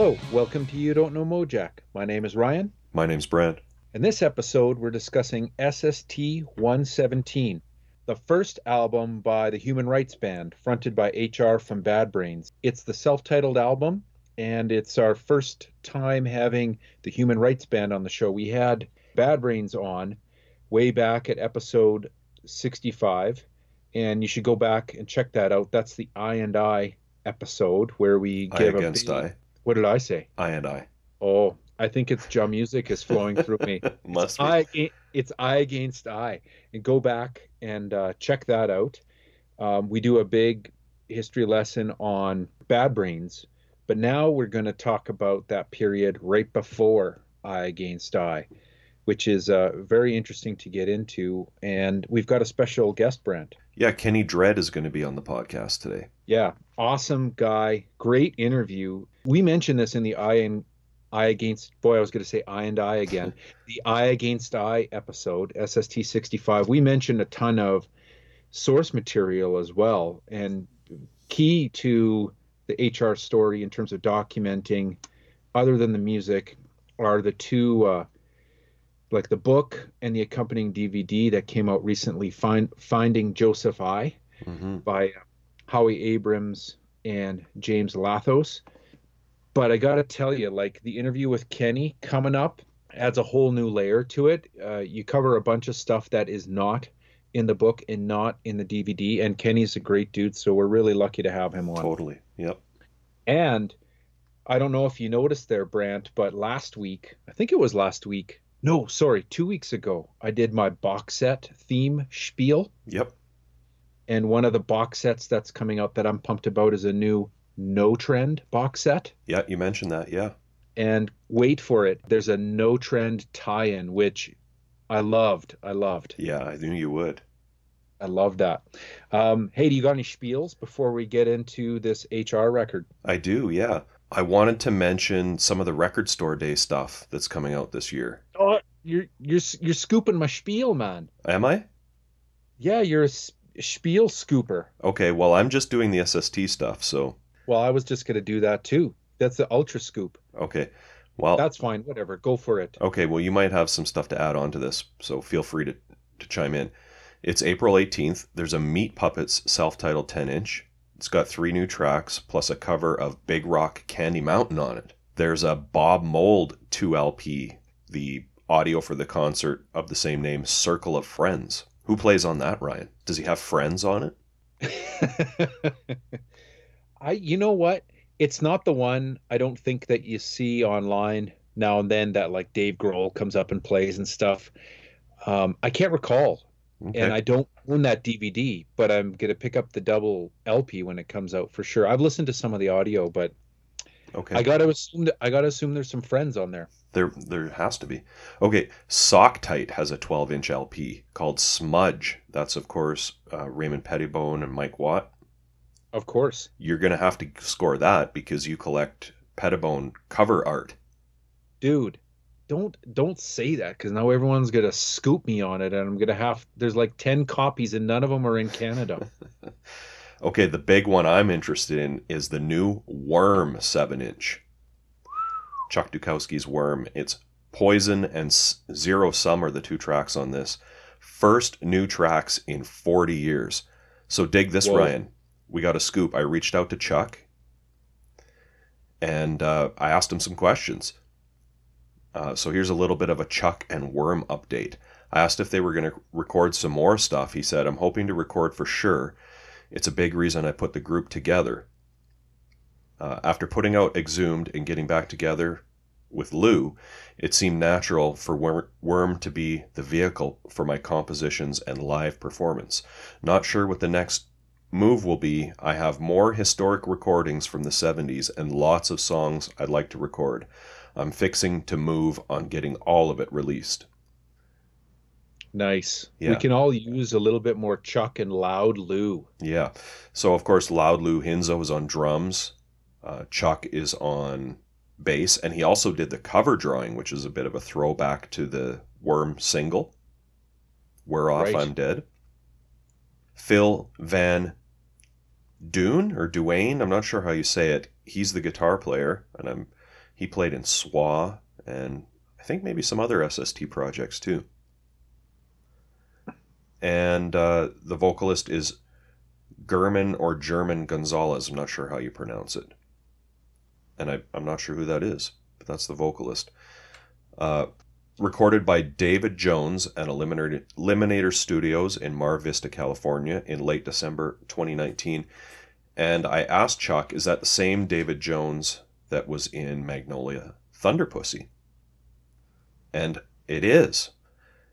Hello, welcome to You Don't Know Mojack. My name is Ryan. My name's Brent. In this episode, we're discussing SST 117, the first album by the Human Rights Band, fronted by HR from Bad Brains. It's the self titled album, and it's our first time having the Human Rights Band on the show. We had Bad Brains on way back at episode 65, and you should go back and check that out. That's the I and I episode where we I give against a big, I. What did I say? I and I. Oh, I think it's Jah music is flowing through me. Must be. I it's I against I, and go back and uh, check that out. Um, we do a big history lesson on Bad Brains, but now we're going to talk about that period right before I against I, which is uh, very interesting to get into. And we've got a special guest, Brent. Yeah, Kenny Dread is going to be on the podcast today. Yeah, awesome guy, great interview. We mentioned this in the I and I against boy, I was going to say I and I again. the I against I episode, SST 65. We mentioned a ton of source material as well, and key to the HR story in terms of documenting, other than the music, are the two. Uh, like the book and the accompanying DVD that came out recently, Find, Finding Joseph I hmm by uh, Howie Abrams and James Lathos. But I got to tell you, like the interview with Kenny coming up adds a whole new layer to it. Uh, you cover a bunch of stuff that is not in the book and not in the DVD. And Kenny's a great dude, so we're really lucky to have him on. Totally. Yep. And I don't know if you noticed there, Brent, but last week, I think it was last week. No, sorry, two weeks ago, I did my box set theme spiel Yep. and one of the box sets that's coming out that I'm pumped about is a new No Trend box set. Yeah, you mentioned that. Yeah. And wait for it, there's a No Trend tie-in, which I loved. I loved. Yeah, I knew you would. I love that. Um, hey, do you got any spiels before we get into this HR record? I do. Yeah. I wanted to mention some of the record store day stuff that's coming out this year. Oh, you're you're you're scooping my spiel, man. Am I? Yeah, you're a spiel scooper. Okay. Well, I'm just doing the SST stuff. So, Well, I was just gonna do that too. That's the ultra scoop. okay. Well, That's fine. Whatever. Go for it. Okay, well, you might have some stuff to add on to this, so feel free to, to chime in. It's April 18th. There's a Meat Puppets self titled 10 inch. It's got three new tracks plus a cover of Big Rock Candy Mountain on it. There's a Bob Mould 2 LP, the audio for the concert of the same name, Circle of Friends. Who plays on that, Ryan? Does he have friends on it? I you know what? It's not the one I don't think that you see online now and then that like Dave Grohl comes up and plays and stuff. Um, I can't recall, Okay. and I don't own that DVD, but I'm gonna pick up the double LP when it comes out for sure. I've listened to some of the audio, but okay. I gotta assume that, I gotta assume there's some friends on there. There, there has to be. Okay, Sock Tight has a 12 inch LP called Smudge. That's, of course, uh, Raymond Pettibon and Mike Watt. Of course. You're to have to score that because you collect Pettibon cover art. dude don't don't say that because now everyone's gonna scoop me on it and i'm gonna have there's like 10 copies and none of them are in canada Okay, the big one I'm interested in is the new Wurm 7 inch. Chuck Dukowski's Wurm. It's Poison and Zero Sum are the two tracks on this. First new tracks in 40 years. So dig this, Whoa. Ryan. We got a scoop. I reached out to Chuck and uh, I asked him some questions. Uh, so here's a little bit of a Chuck and Wurm update. I asked if they were going to record some more stuff. He said, I'm hoping to record for sure. It's a big reason I put the group together. Uh, after putting out Exhumed and getting back together with Lou, it seemed natural for Wurm to be the vehicle for my compositions and live performance. Not sure what the next move will be. I have more historic recordings from the 70s and lots of songs I'd like to record. I'm fixing to move on getting all of it released. nice Yeah. we can all use a little bit more chuck and loud lou Yeah. So of course, Loud Lou Hinzo is on drums. Uh, Chuck is on bass, and he also did the cover drawing, which is a bit of a throwback to the Wurm single. We're off, Right. I'm dead. Phil Van Dune or Duane, I'm not sure how you say it. He's the guitar player, and I'm He played in SWA and I think maybe some other SST projects too. And uh, the vocalist is German or German Gonzalez. I'm not sure how you pronounce it. And I, I'm not sure who that is, but that's the vocalist. Uh, recorded by David Jones at Eliminator, Eliminator Studios in Mar Vista, California in late December 2019. And I asked Chuck, is that the same David Jones that was in Magnolia Thunderpussy? And it is.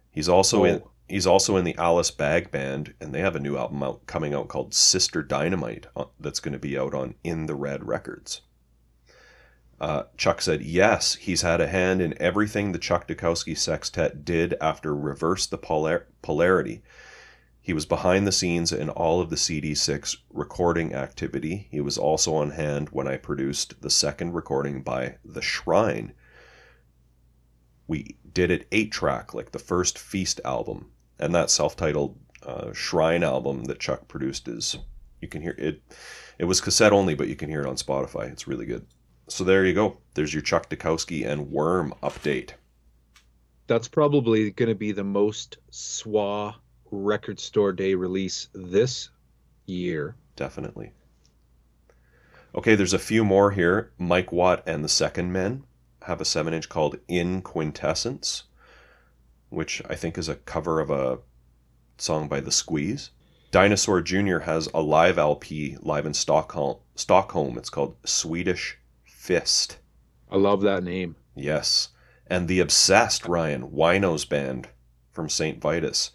He's also oh. in he's also in the Alice Bag Band, and they have a new album out coming out called Sister Dynamite uh, that's going to be out on In the Red Records. Uh, Chuck said, yes, he's had a hand in everything the Chuck Dukowski Sextet did after Reverse the Polar- Polarity. He was behind the scenes in all of the CD6 recording activity. He was also on hand when I produced the second recording by The Shrine. We did it eight track, like the first Feast album and that self-titled uh, Shrine album that Chuck produced is you can hear it. It was cassette only, but you can hear it on Spotify. It's really good. So there you go. There's your Chuck Dukowski and Wurm update. That's probably going to be the most SWA record store day release this year. Definitely. Okay, there's a few more here. Mike Watt and the Second Men have a 7 inch called In Quintessence which I think is a cover of a song by The Squeeze. Dinosaur Jr. has a live LP live in Stockholm. Stockholm. It's called Swedish Fist. I love that name. Yes. And The Obsessed, Ryan, Wino's band from St. Vitus.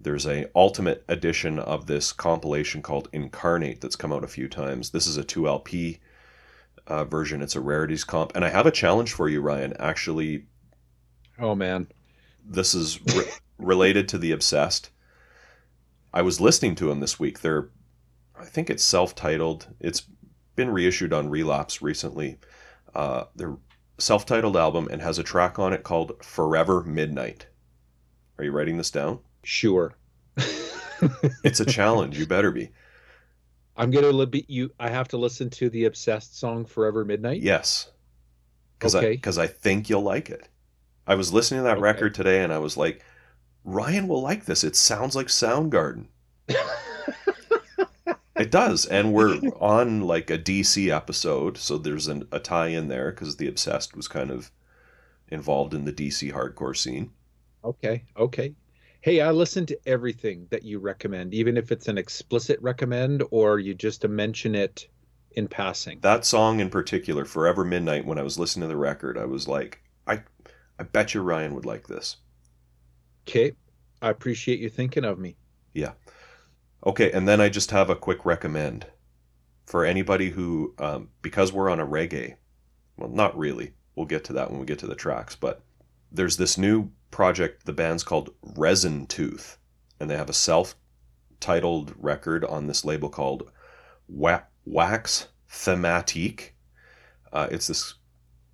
There's a ultimate edition of this compilation called Incarnate that's come out a few times. This is a 2LP uh, version. It's a rarities comp. And I have a challenge for you, Ryan. Actually, Oh man this is re- related to the obsessed. I was listening to them this week. They're, I think it's self-titled. It's been reissued on Relapse recently. Uh, their self-titled album and has a track on it called "Forever Midnight." Are you writing this down? Sure. it's a challenge. You better be. I'm gonna li- you. I have to listen to the obsessed song "Forever Midnight." Yes. Because okay. I because I think you'll like it. I was listening to that okay. record today and I was like, Ryan will like this. It sounds like Soundgarden. it does. And we're on like a DC episode. So there's an, a tie in there because The Obsessed was kind of involved in the DC hardcore scene. Okay. Okay. Hey, I listen to everything that you recommend, even if it's an explicit recommend or you just mention it in passing. That song in particular, Forever Midnight, when I was listening to the record, I was like, I I bet you Ryan would like this. Okay. I appreciate you thinking of me. Yeah. Okay, and then I just have a quick recommend for anybody who, um, because we're on a reggae, well, not really. We'll get to that when we get to the tracks, but there's this new project. The band's called Resin Tooth, and they have a self titled record on this label called Wax Thematique. Uh, it's this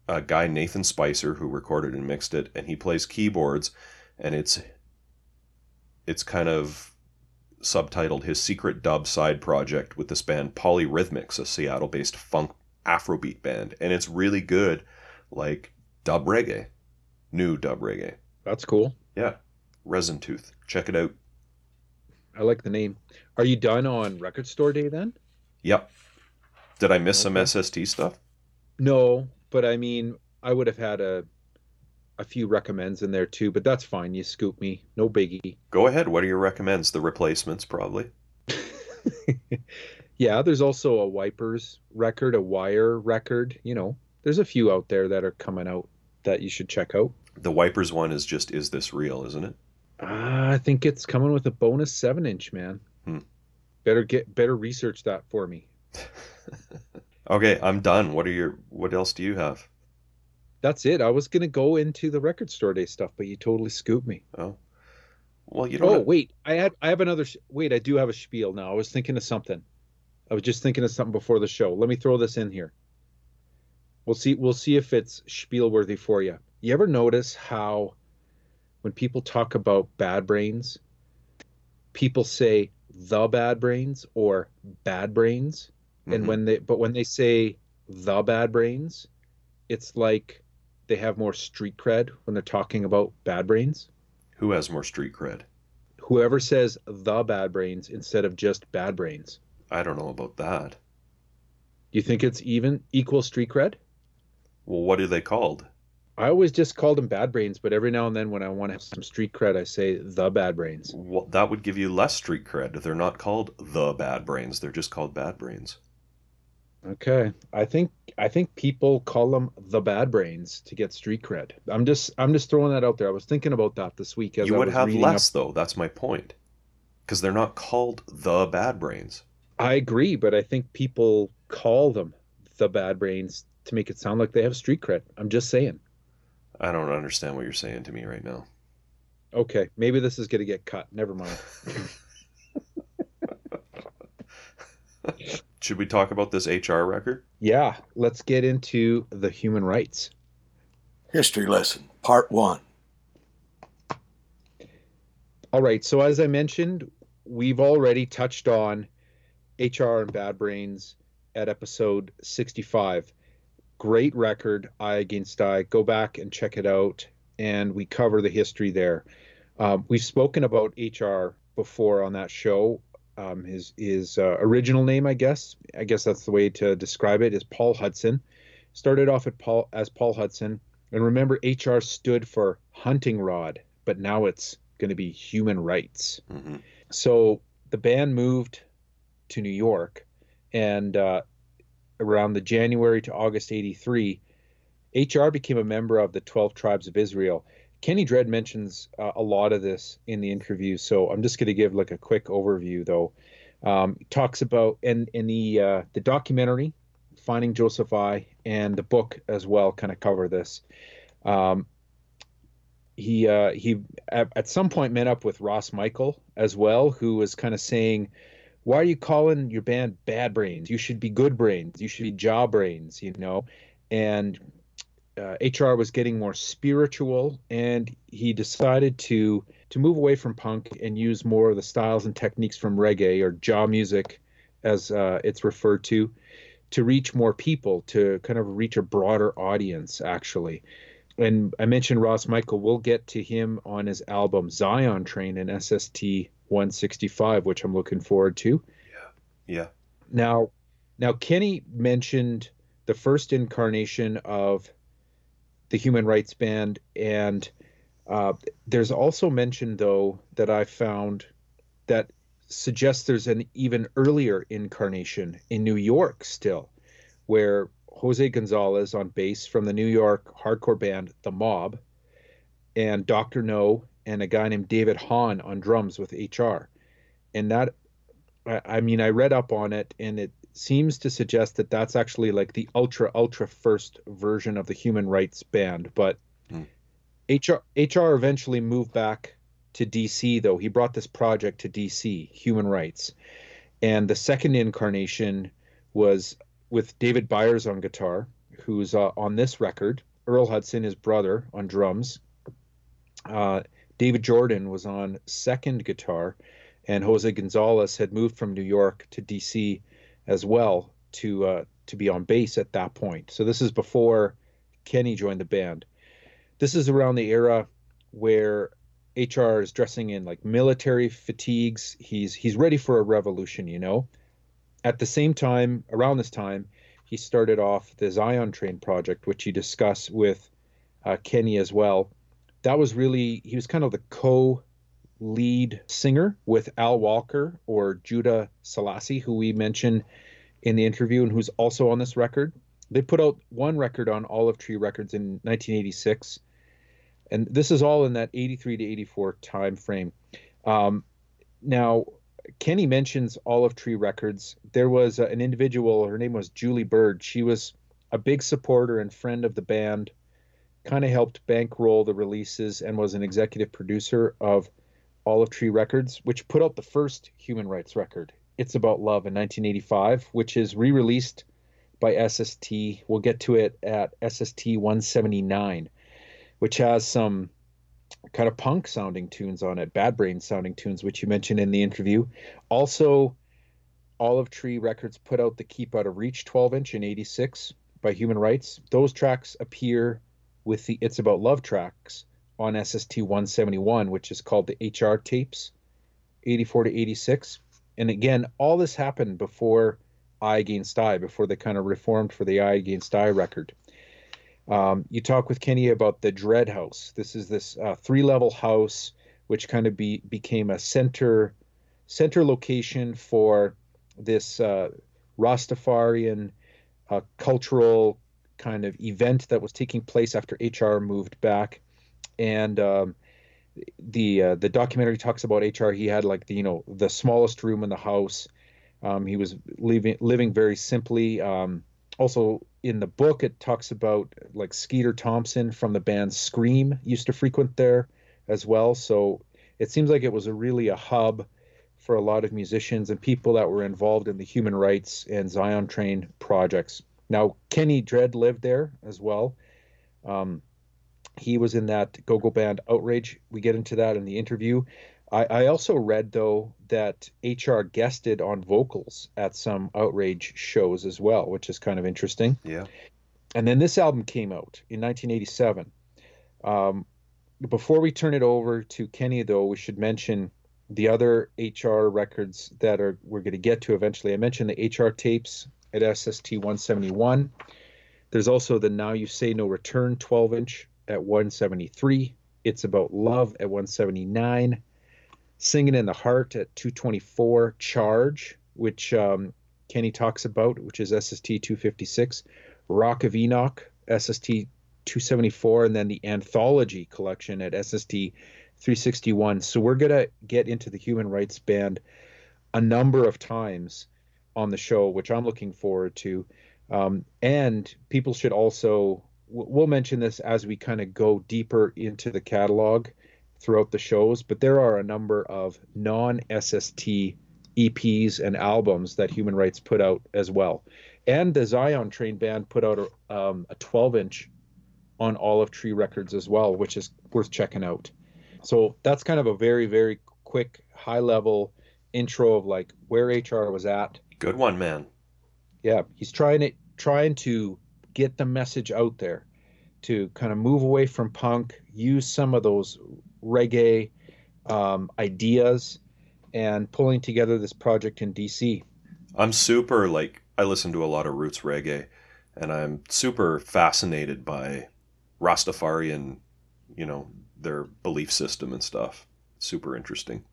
a guy Nathan Spicer who recorded and mixed it, and he plays keyboards, and it's it's kind of subtitled his secret dub side project with this band Polyrhythmics, a Seattle-based funk Afrobeat band, and it's really good, like dub reggae, new dub reggae. That's cool. Yeah, Resin Tooth, check it out. I like the name. Are you done on Record Store Day then? Yep. Did I miss okay. some SST stuff? No, but I mean, I would have had a a few recommends in there too, but that's fine. You scoop me, no biggie. Go ahead. What are your recommends? The replacements, probably. yeah, there's also a Wipers record, a Wire record. You know, there's a few out there that are coming out that you should check out. The Wipers one is just "Is This Real?" Isn't it? Uh, I think it's coming with a bonus seven inch, man. Hmm. Better get better research that for me. Okay, I'm done. What are your what else do you have? That's it. I was gonna go into the record store day stuff, but you totally scooped me. Oh. Well, you don't. Oh have... wait, I had I have another. Wait, I do have a spiel now. I was thinking of something. I was just thinking of something before the show. Let me throw this in here. We'll see. We'll see if it's spiel worthy for you. You ever notice how, when people talk about bad brains, people say the bad brains or bad brains? and mm-hmm. when they but when they say the bad brains it's like they have more street cred when they're talking about Bad Brains. Who has more street cred? Whoever says the Bad Brains instead of just Bad Brains. I don't know about that. You think it's even equal street cred? Well, what are they called? I always just called them Bad Brains, but every now and then when I want to have some street cred, I say the Bad Brains. Well, that would give you less street cred. They're not called the Bad Brains. They're just called Bad Brains. Okay, I think I think people call them the Bad Brains to get street cred. I'm just I'm just throwing that out there. I was thinking about that this week. As you I would have less up. though. That's my point. Because they're not called the Bad Brains. I agree, but I think people call them the Bad Brains to make it sound like they have street cred. I'm just saying. I don't understand what you're saying to me right now. Okay, maybe this is going to get cut. Never mind. Should we talk about this HR record? Yeah, let's get into the human rights. History lesson, part one. All right, so as I mentioned, we've already touched on HR and Bad Brains at episode 65. Great record, Eye Against Eye. Go back and check it out, and we cover the history there. Um, we've spoken about HR before on that show. Um, his his uh, original name, I guess, I guess that's the way to describe it, is Paul Hudson. Started off at Paul as Paul Hudson, and remember, HR stood for hunting rod, but now it's going to be human rights. hmm So the band moved to New York, and uh, around the January to August 83, HR became a member of the 12 tribes of Israel. Kenny Dread mentions uh, a lot of this in the interview, so I'm just going to give like a quick overview though. Um, talks about and in the uh, the documentary, Finding Joseph I, and the book as well, kind of cover this. Um, he uh, he at, at some point met up with Ras Michael as well, who was kind of saying, "Why are you calling your band Bad Brains? You should be Good Brains. You should be Jah Brains." You know, and uh, HR was getting more spiritual, and he decided to to move away from punk and use more of the styles and techniques from reggae or Jah music, as uh, it's referred to, to reach more people, to kind of reach a broader audience, actually and I mentioned Ras Michael. We'll get to him on his album Zion Train and SST 165, which I'm looking forward to. Yeah. Now, now Kenny mentioned the first incarnation of the Human Rights Band, and uh, there's also mention though that I found that suggests there's an even earlier incarnation in New York still, where Jose Gonzalez on bass from the New York hardcore band The Mob, and Dr. No, and a guy named David Hahn on drums with HR. And that, I, mean, I read up on it, and it seems to suggest that that's actually like the ultra, ultra first version of the Human Rights Band. But Hmm. HR, HR eventually moved back to DC, though. He brought this project to DC, Human Rights. And the second incarnation was with David Byers on guitar, who's uh, on this record, Earl Hudson, his brother, on drums. Uh, David Jordan was on second guitar, and Jose Gonzalez had moved from New York to DC as well to uh, to be on bass at that point. So this is before Kenny joined the band. This is around the era where HR is dressing in like military fatigues. He's he's ready for a revolution, you know. At the same time, around this time, he started off the Zion Train project, which he discussed with uh, Kenny as well. That was really he was kind of the co-lead singer with Al Walker or Judah Selassie, who we mentioned in the interview and who's also on this record. They put out one record on Olive Tree Records in 1986, and this is all in that 83 to 84 time frame. Um, now, Kenny mentions Olive Tree Records. There was uh, an individual, her name was Julie Bird. She was a big supporter and friend of the band, kind of helped bankroll the releases, and was an executive producer of Olive Tree Records, which put out the first human rights record, It's About Love, in 1985, which is re released by SST. We'll get to it at SST 179, which has some kind of punk sounding tunes on it, Bad Brain sounding tunes, which you mentioned in the interview. Also, Olive Tree Records put out the Keep Out of Reach 12 inch in 86, by Human Rights. Those tracks appear with the It's About Love tracks on SST 171, which is called the HR tapes, 84 to 86. And again, all this happened before Eye Against Eye, before they kind of reformed for the Eye Against Eye record. Um, you talk with Kenny about the Dread House. This is this uh, three level house, which kind of be, became a center center location for this uh, Rastafarian uh, cultural kind of event that was taking place after HR moved back, and um, the uh, the documentary talks about HR. He had like the you know the smallest room in the house. Um, he was living living very simply. Um, also in the book, it talks about like Skeeter Thompson from the band Scream used to frequent there as well. So it seems like it was a really a hub for a lot of musicians and people that were involved in the human rights and Zion Train projects. Now, Kenny Dread lived there as well. Um, he was in that go go band Outrage. We get into that in the interview. I, I, also read, though, that HR guested on vocals at some Outrage shows as well, which is kind of interesting. Yeah. And then this album came out in 1987. Um, before we turn it over to Kenny, though, we should mention the other HR records that are we're going to get to eventually. I mentioned the HR tapes at SST 171. There's also the Now You Say No Return 12 inch at 173. It's About Love at 179. Singing in the Heart at 224. Charge, which um, Kenny talks about, which is SST 256. Rock of Enoch, SST 274. And then the Anthology collection at SST 361. So we're going to get into the Human Rights Band a number of times on the show, which I'm looking forward to. Um, and people should also, we'll mention this as we kind of go deeper into the catalog throughout the shows, but there are a number of non SST EPs and albums that Human Rights put out as well. And the Zion Train Band put out a, um, a 12 inch on Olive Tree Records as well, which is worth checking out. So that's kind of a very, very quick, high level intro of like where HR was at. Good one, man. Yeah, he's trying to trying to get the message out there to kind of move away from punk, use some of those reggae um, ideas, and pulling together this project in DC. I'm super like I listen to a lot of roots reggae, and I'm super fascinated by Rastafarian, you know, their belief system and stuff. Super interesting.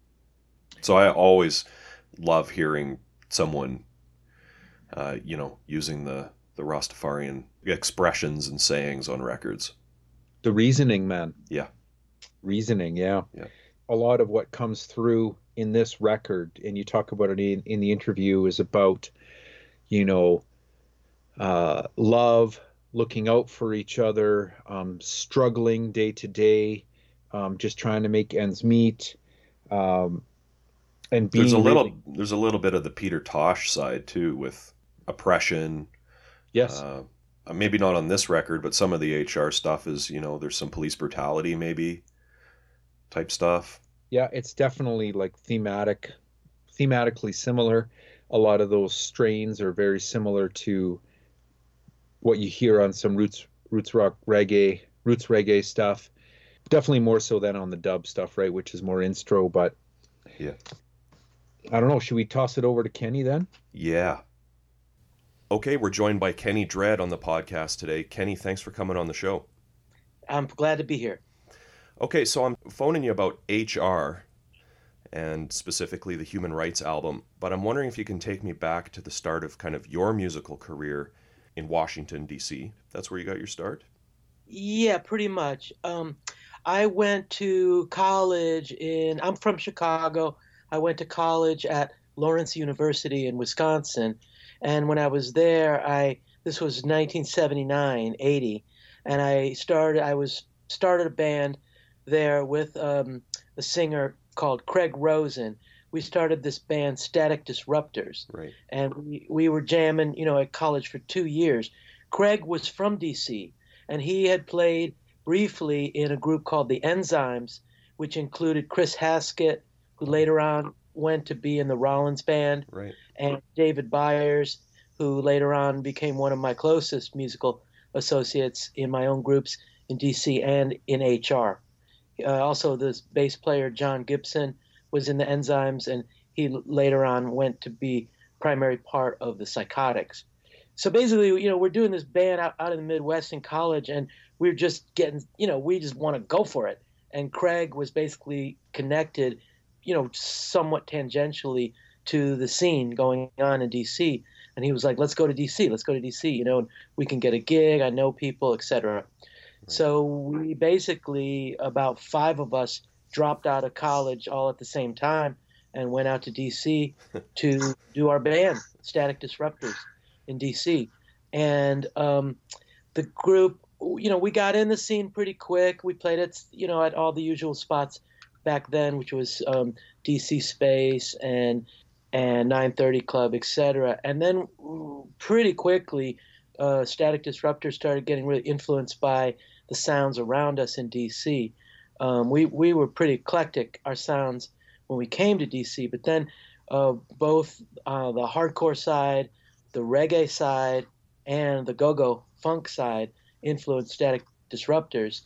So I always love hearing someone, uh, you know, using the the Rastafarian expressions and sayings on records. The reasoning, man. Yeah. Reasoning, yeah. Yeah. A lot of what comes through in this record, and you talk about it in, in the interview, is about, you know, uh, love, looking out for each other, um, struggling day to day, um, just trying to make ends meet, um, and being there's a really, little there's a little bit of the Peter Tosh side too with oppression. yes, Uh, maybe not on this record, but some of the HR stuff is you know there's some police brutality maybe type stuff. yeah, it's definitely like thematic, thematically similar. A lot of those strains are very similar to what you hear on some roots roots rock reggae, roots reggae stuff. Definitely more so than on the dub stuff, right? Which is more instro, but Yeah. I don't know. Should we toss it over to Kenny then? Yeah. Okay, we're joined by Kenny Dread on the podcast today. Kenny, thanks for coming on the show. I'm glad to be here. Okay, so I'm phoning you about HR and specifically the Human Rights album, but I'm wondering if you can take me back to the start of kind of your musical career in Washington, D.C. That's where you got your start? Yeah, pretty much. Um, I went to college in, I'm from Chicago. I went to college at Lawrence University in Wisconsin. And when I was there, I, this was 1979, 80. And I started, I was, started a band there with um, a singer called Craig Rosen. We started this band, Static Disruptors. Right. and we, we were jamming, you know, at college for two years. Craig was from DC, and he had played briefly in a group called the Enzymes, which included Chris Haskett, who later on went to be in the Rollins band, Right. and David Byers, who later on became one of my closest musical associates in my own groups in DC and in HR. Uh, also, this bass player John Gibson was in the Enzymes, and he later on went to be primary part of the Psychotics. So basically, you know, we're doing this band out, out in the Midwest in college, and we're just getting, you know, we just want to go for it. And Craig was basically connected, you know, somewhat tangentially to the scene going on in DC. And he was like, let's go to DC, let's go to DC, you know, and we can get a gig, I know people, etc. Right. So we basically, about five of us dropped out of college all at the same time and went out to DC to do our band, Static Disruptors, in DC. And um, the group, you know, we got in the scene pretty quick. We played at, you know, at all the usual spots back then, which was um, DC Space and and 930 Club, etc. And then pretty quickly, uh, Static Disruptors started getting really influenced by the sounds around us in DC. Um, we we were pretty eclectic our sounds when we came to DC, but then uh, both uh, the hardcore side, the reggae side, and the go-go funk side influenced Static Disruptors,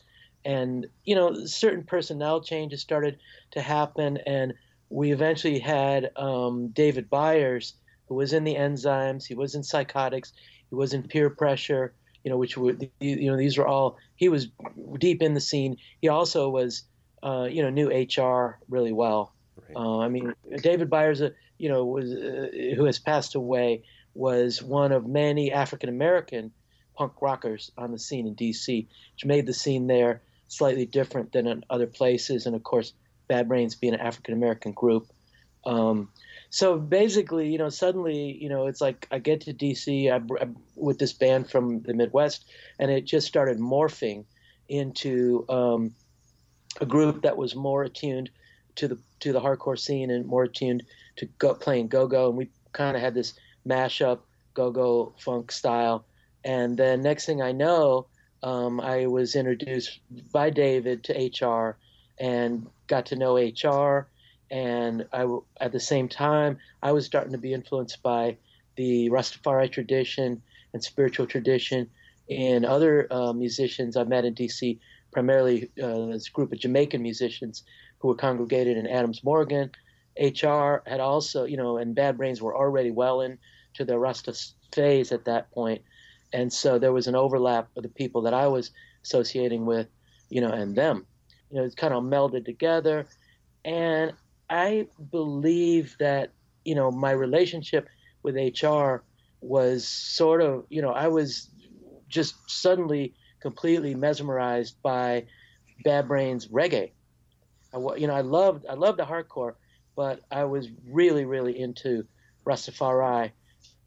and you know certain personnel changes started to happen, and we eventually had um, David Byers, who was in the Enzymes, he was in Psychotics, he was in Peer Pressure, you know, which were you know these were all he was deep in the scene. He also was, uh, you know, knew HR really well. Right. Uh, I mean, David Byers, uh, you know, was uh, who has passed away, was one of many African American punk rockers on the scene in D.C., which made the scene there slightly different than in other places. And of course, Bad Brains being an African American group. Um, so basically, you know, suddenly, you know, it's like I get to DC I, I, with this band from the Midwest, and it just started morphing into um, a group that was more attuned to the to the hardcore scene and more attuned to go, playing go-go, and we kind of had this mashup go-go funk style. And then next thing I know, um, I was introduced by David to HR and got to know HR and I at the same time I was starting to be influenced by the Rastafari tradition and spiritual tradition and other uh, musicians I met in DC, primarily uh, this group of Jamaican musicians who were congregated in Adams Morgan. HR had also, you know, and Bad Brains were already well into their Rasta phase at that point, and so there was an overlap of the people that I was associating with, you know, and them. You know, it's kind of melded together, and I believe that you know my relationship with HR was sort of you know I was just suddenly completely mesmerized by Bad Brains reggae. I, you know I loved I loved the hardcore, but I was really really into Rastafari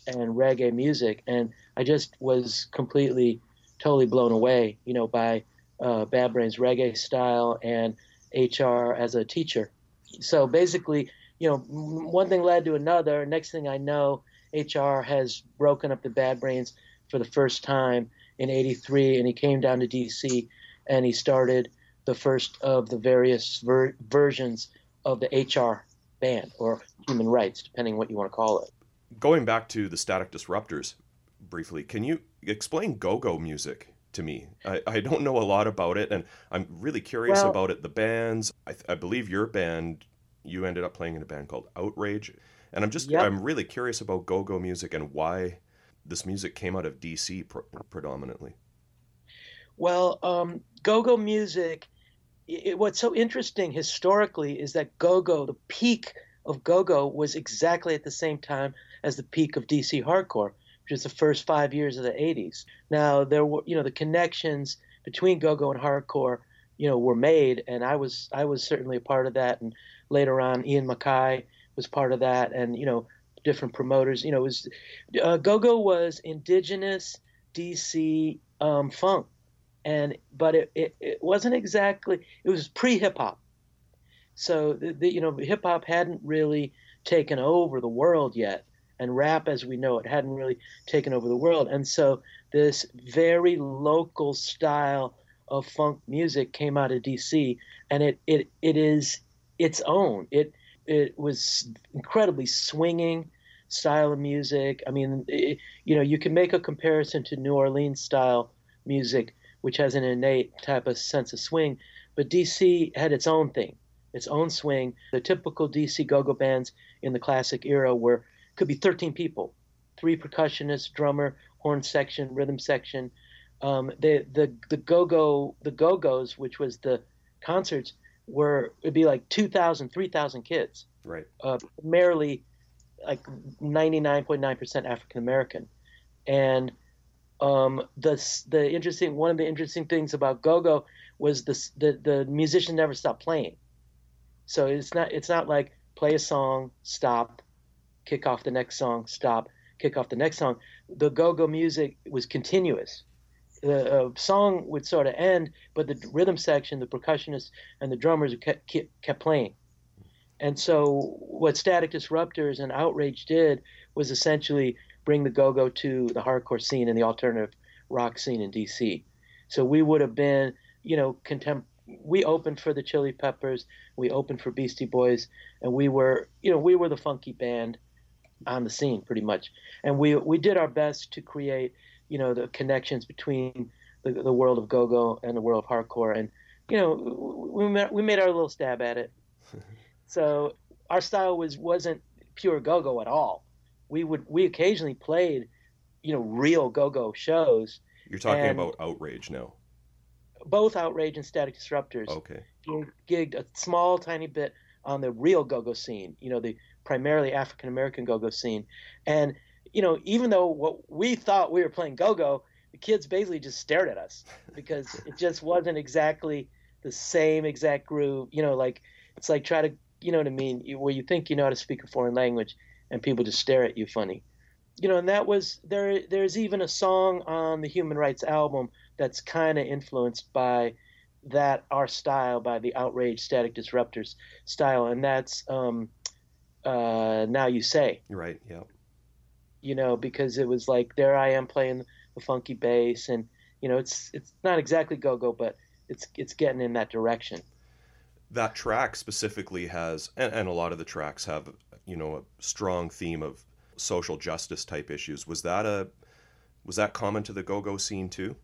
and reggae music, and I just was completely totally blown away you know by uh, Bad Brains reggae style and HR as a teacher so basically, you know, one thing led to another. Next thing I know, HR has broken up the Bad Brains for the first time in '83, and he came down to DC and he started the first of the various ver- versions of the HR band or human rights, depending what you want to call it. Going back to the Static Disruptors briefly, can you explain go-go music to me? I, I don't know a lot about it, and I'm really curious well, about it. The bands, I, I believe your band you ended up playing in a band called Outrage. And I'm just, yep. I'm really curious about go go music and why this music came out of DC predominantly. Well, um, go go music, it, what's so interesting historically is that go go, the peak of go go, was exactly at the same time as the peak of DC hardcore, which is the first five years of the 80s. Now, there were, you know, the connections between go go and hardcore you know were made and i was i was certainly a part of that and later on ian mackaye was part of that and you know different promoters. You know was uh, go-go was indigenous dc um, funk and but it, it, it, wasn't exactly it was pre-hip-hop. So the, the, you know hip-hop hadn't really taken over the world yet and rap as we know it hadn't really taken over the world and so this very local style of funk music came out of DC, and it it it is its own. It it was incredibly swinging, style of music. I mean, it, you know, you can make a comparison to New Orleans style music, which has an innate type of sense of swing, but DC had its own thing, its own swing. The typical DC go-go bands in the classic era were could be 13 people, three percussionists, drummer, horn section, rhythm section. Um, the the the go-go the go-go's, which was the concerts, were it'd be like 2,000, 3,000 kids. Right. Uh, primarily like 99.9% African American. And um, the the interesting one of the interesting things about go-go was the the the musician never stopped playing. So it's not it's not like play a song, stop, kick off the next song, stop, kick off the next song. The go-go music was continuous. The uh, song would sort of end, but the rhythm section, the percussionists and the drummers kept, kept playing. And so, what Static Disruptors and Outrage did was essentially bring the go go to the hardcore scene and the alternative rock scene in DC. So, we would have been, you know, contempt. We opened for the Chili Peppers, we opened for Beastie Boys, and we were, you know, we were the funky band on the scene pretty much. And we we did our best to create, you know, the connections between the, the world of go go and the world of hardcore. And you know, we made, we made our little stab at it. So our style was wasn't pure go-go at all. We would we occasionally played, you know, real go-go shows. You're talking about outrage now. Both outrage and static disruptors. Okay. Gigged a small tiny bit on the real go-go scene. You know, the primarily African American go-go scene, and you know, even though what we thought we were playing go-go, the kids basically just stared at us because it just wasn't exactly the same exact groove. You know, like it's like try to you know what I mean, where you think you know how to speak a foreign language and people just stare at you funny. You know, and that was there. There's even a song on the Human Rights album that's kind of influenced by that our style, by the outrage static disruptors style, and that's um, uh, now you say. Right. Yeah. You know, because it was like there I am playing the funky bass, and you know, it's it's not exactly go go, but it's it's getting in that direction that track specifically has and, and, a lot of the tracks have you know a strong theme of social justice type issues was that a was that common to the go-go scene too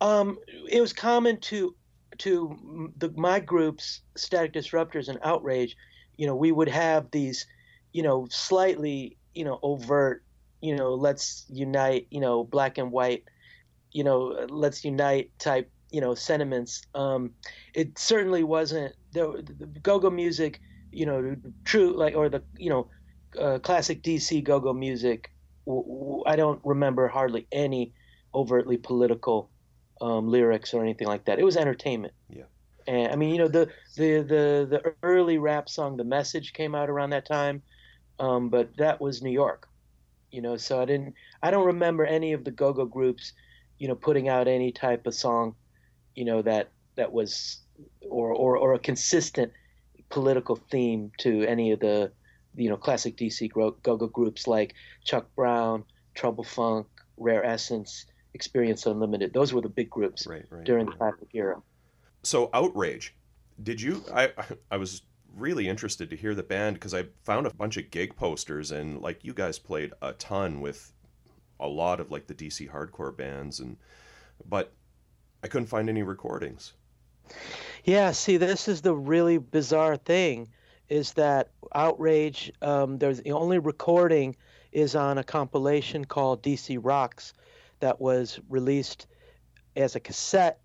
um, it was common to to the my groups static disruptors and outrage you know we would have these you know slightly you know overt you know let's unite you know black and white you know let's unite type you know sentiments. Um, it certainly wasn't the, the go-go music, you know, true like or the you know uh, classic DC go-go music. W- w- I don't remember hardly any overtly political um, lyrics or anything like that. It was entertainment. Yeah. And I mean, you know, the the the the early rap song, "The Message," came out around that time, um, but that was New York. You know, so I didn't. I don't remember any of the go-go groups, you know, putting out any type of song you know that that was or or, or a consistent political theme to any of the you know classic DC go-go groups like Chuck Brown, Trouble Funk, Rare Essence, Experience Unlimited. Those were the big groups right, right. during the classic era. So outrage, did you? I I was really interested to hear the band because I found a bunch of gig posters and like you guys played a ton with a lot of like the DC hardcore bands and but I couldn't find any recordings. Yeah, see, this is the really bizarre thing, is that outrage. Um, there's the only recording is on a compilation called DC Rocks, that was released as a cassette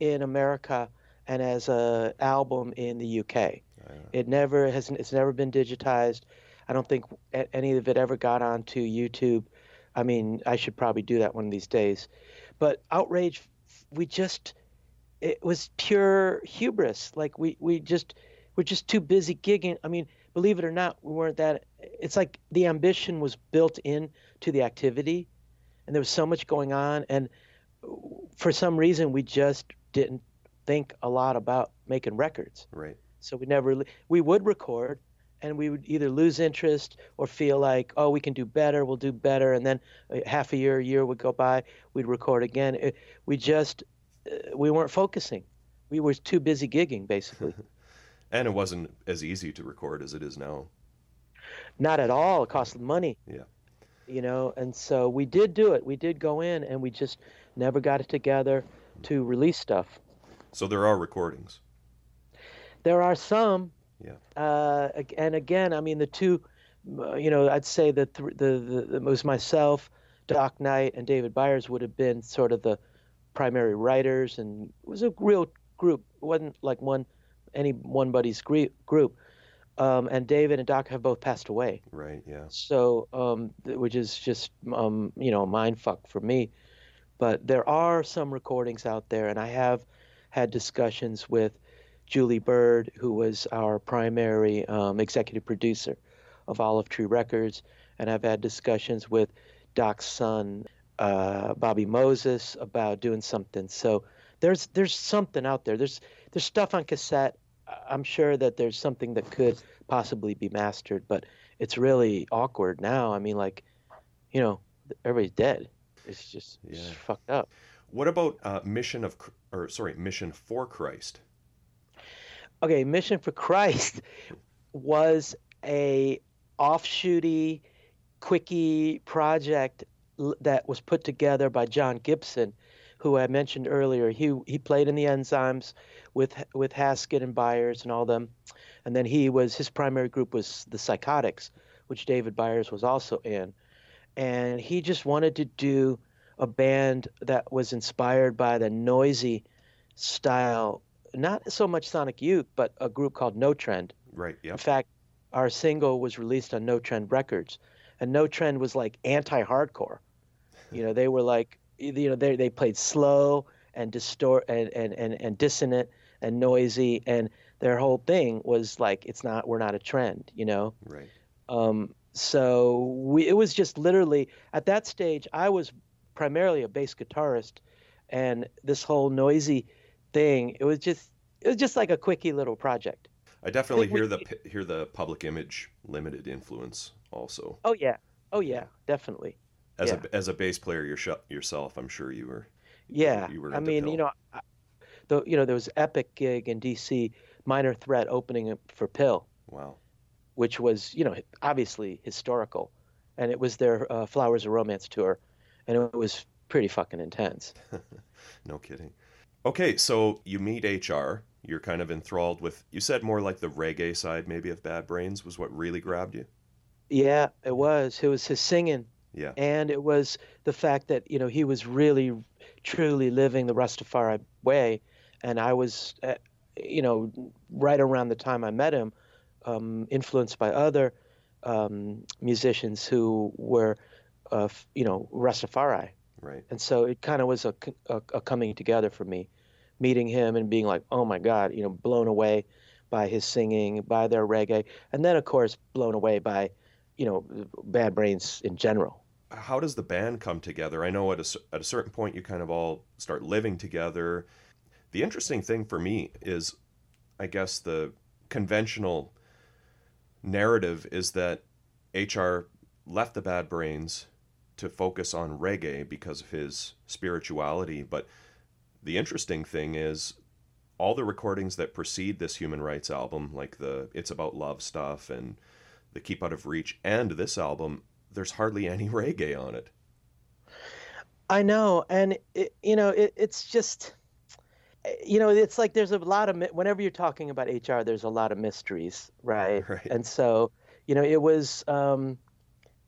in America and as a album in the UK. It never has. It's never been digitized. I don't think any of it ever got onto YouTube. I mean, I should probably do that one of these days. But outrage we just it was pure hubris. Like we we just we're just too busy gigging. I mean, believe it or not, we weren't that. It's like the ambition was built in to the activity, and there was so much going on, and for some reason we just didn't think a lot about making records. Right. So we never we would record, and we would either lose interest or feel like, oh, we can do better, we'll do better, and then half a year, a year would go by, we'd record again. It, we just uh, we weren't focusing. We were too busy gigging, basically. and it wasn't as easy to record as it is now. not at all. It cost money. Yeah. You know, and so we did do it. We did go in, and we just never got it together to release stuff. So there are recordings. There are some. Yeah. Uh, and again, I mean, the two, uh, you know, I'd say that the, the, the, it was myself, Doc Knight, and David Byers would have been sort of the primary writers, and it was a real group. It wasn't like one, any one buddy's group. Um, and David and Doc have both passed away. Right. Yeah. So, um, which is just, um, you know, a mind fuck for me. But there are some recordings out there, and I have had discussions with Julie Bird, who was our primary um, executive producer of Olive Tree Records, and I've had discussions with Doc's son, uh, Bobby Moses, about doing something. So there's there's something out there. There's there's stuff on cassette. I'm sure that there's something that could possibly be mastered, but it's really awkward now. I mean, like, you know, everybody's dead. It's just, it's just fucked up. What about uh, Mission of, or sorry, Mission for Christ? Okay, Mission for Christ was a offshooty, quickie project that was put together by John Gibson, who I mentioned earlier. He he played in the Enzymes with with Haskett and Byers and all them, and then he was his primary group was the Psychotics, which David Byers was also in, and he just wanted to do a band that was inspired by the noisy style, not so much Sonic Youth, but a group called No Trend. Right. In fact, our single was released on No Trend Records, and No Trend was like anti-hardcore. You know, they were like, you know, they they played slow and distort and and and, and dissonant and noisy, and their whole thing was like, it's not, we're not a trend. You know, Right. um, so we, it was just literally at that stage, I was primarily a bass guitarist, and this whole noisy thing, it was just, it was just like a quickie little project. I definitely hear the hear the Public Image Limited influence also. Oh yeah, oh yeah, definitely. As Yeah. a as a bass player your, yourself, I'm sure you were. Yeah, you were I mean, PiL. you know, I- the you know there was Epic gig in D.C. Minor Threat opening for PiL, Wow. which was you know obviously historical, and it was their uh, Flowers of Romance tour, and it was pretty fucking intense. No kidding. Okay, so you meet HR. You're kind of enthralled with. You said more like the reggae side, maybe of Bad Brains, was what really grabbed you. Yeah, it was. It was his singing, Yeah. and it was the fact that you know he was really, truly living the Rastafari way, and I was, uh, you know, right around the time I met him, um, influenced by other um, musicians who were, uh, f- you know, Rastafari, Right. and so it kind of was a a coming together for me, meeting him and being like, oh my God, you know, blown away by his singing, by their reggae, and then of course blown away by, you know, Bad Brains in general. How does the band come together? I know at a at a certain point you kind of all start living together. The interesting thing for me is, I guess the conventional narrative is that HR left the Bad Brains to focus on reggae because of his spirituality. But the interesting thing is, all the recordings that precede this Human Rights album, like the It's About Love stuff and the Keep Out of Reach, and this album, there's hardly any reggae on it. I know, and it, you know, it, it's just, you know, it's like there's a lot of whenever you're talking about HR, there's a lot of mysteries, right? Right. And so, you know, it was. Um,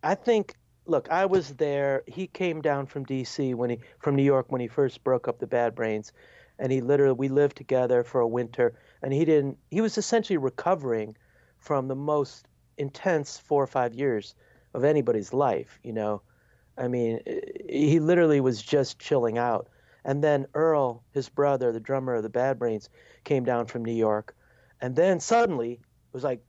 I think. Look, I was there. He came down from D.C. when he from New York when he first broke up the Bad Brains, and he literally we lived together for a winter, and he didn't. He was essentially recovering from the most intense four or five years of anybody's life. You know, I mean, he literally was just chilling out. And then Earl, his brother, the drummer of the Bad Brains, came down from New York, and then suddenly it was like,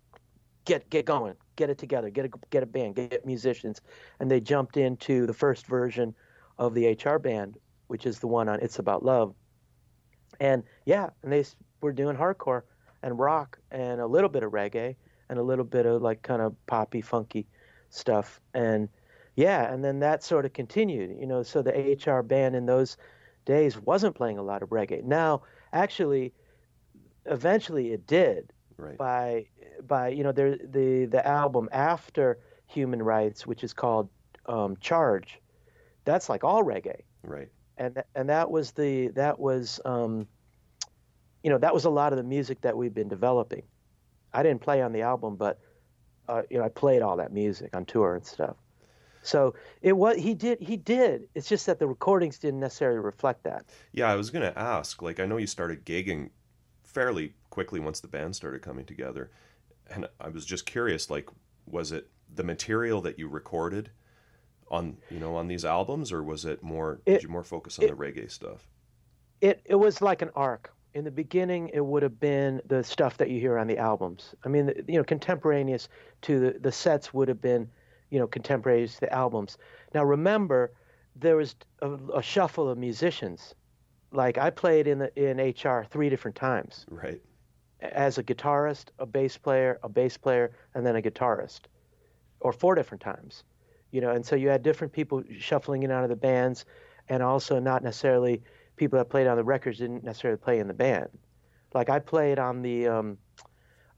"Get get going, get it together, get a get a band, get musicians," and they jumped into the first version of the HR band, which is the one on "It's About Love." And yeah, and they were doing hardcore and rock and a little bit of reggae and a little bit of like kind of poppy, funky stuff, and yeah, and then that sort of continued, you know. So the HR band in those days wasn't playing a lot of reggae. Now, actually, eventually it did. Right. by by you know there the the album after Human Rights, which is called um, Charge. That's like all reggae, Right. and th- and that was the that was um, you know that was a lot of the music that we've been developing. I didn't play on the album, but uh, you know I played all that music on tour and stuff. So it was he did he did. It's just that the recordings didn't necessarily reflect that. Yeah, I was going to ask. Like, I know you started gigging fairly quickly once the band started coming together, and I was just curious. Like, was it the material that you recorded on you know on these albums, or was it more? It- did you more focus on it- the reggae stuff? it it was like an arc. In the beginning, it would have been the stuff that you hear on the albums. I mean, you know, contemporaneous to the, the sets would have been, you know, contemporaneous to the albums. Now, remember, there was a, a shuffle of musicians. Like I played in the in HR three different times Right. As a guitarist, a bass player, a bass player, and then a guitarist, or four different times. You know, and so you had different people shuffling in out of the bands, and also not necessarily people that played on the records didn't necessarily play in the band. Like I played on the um,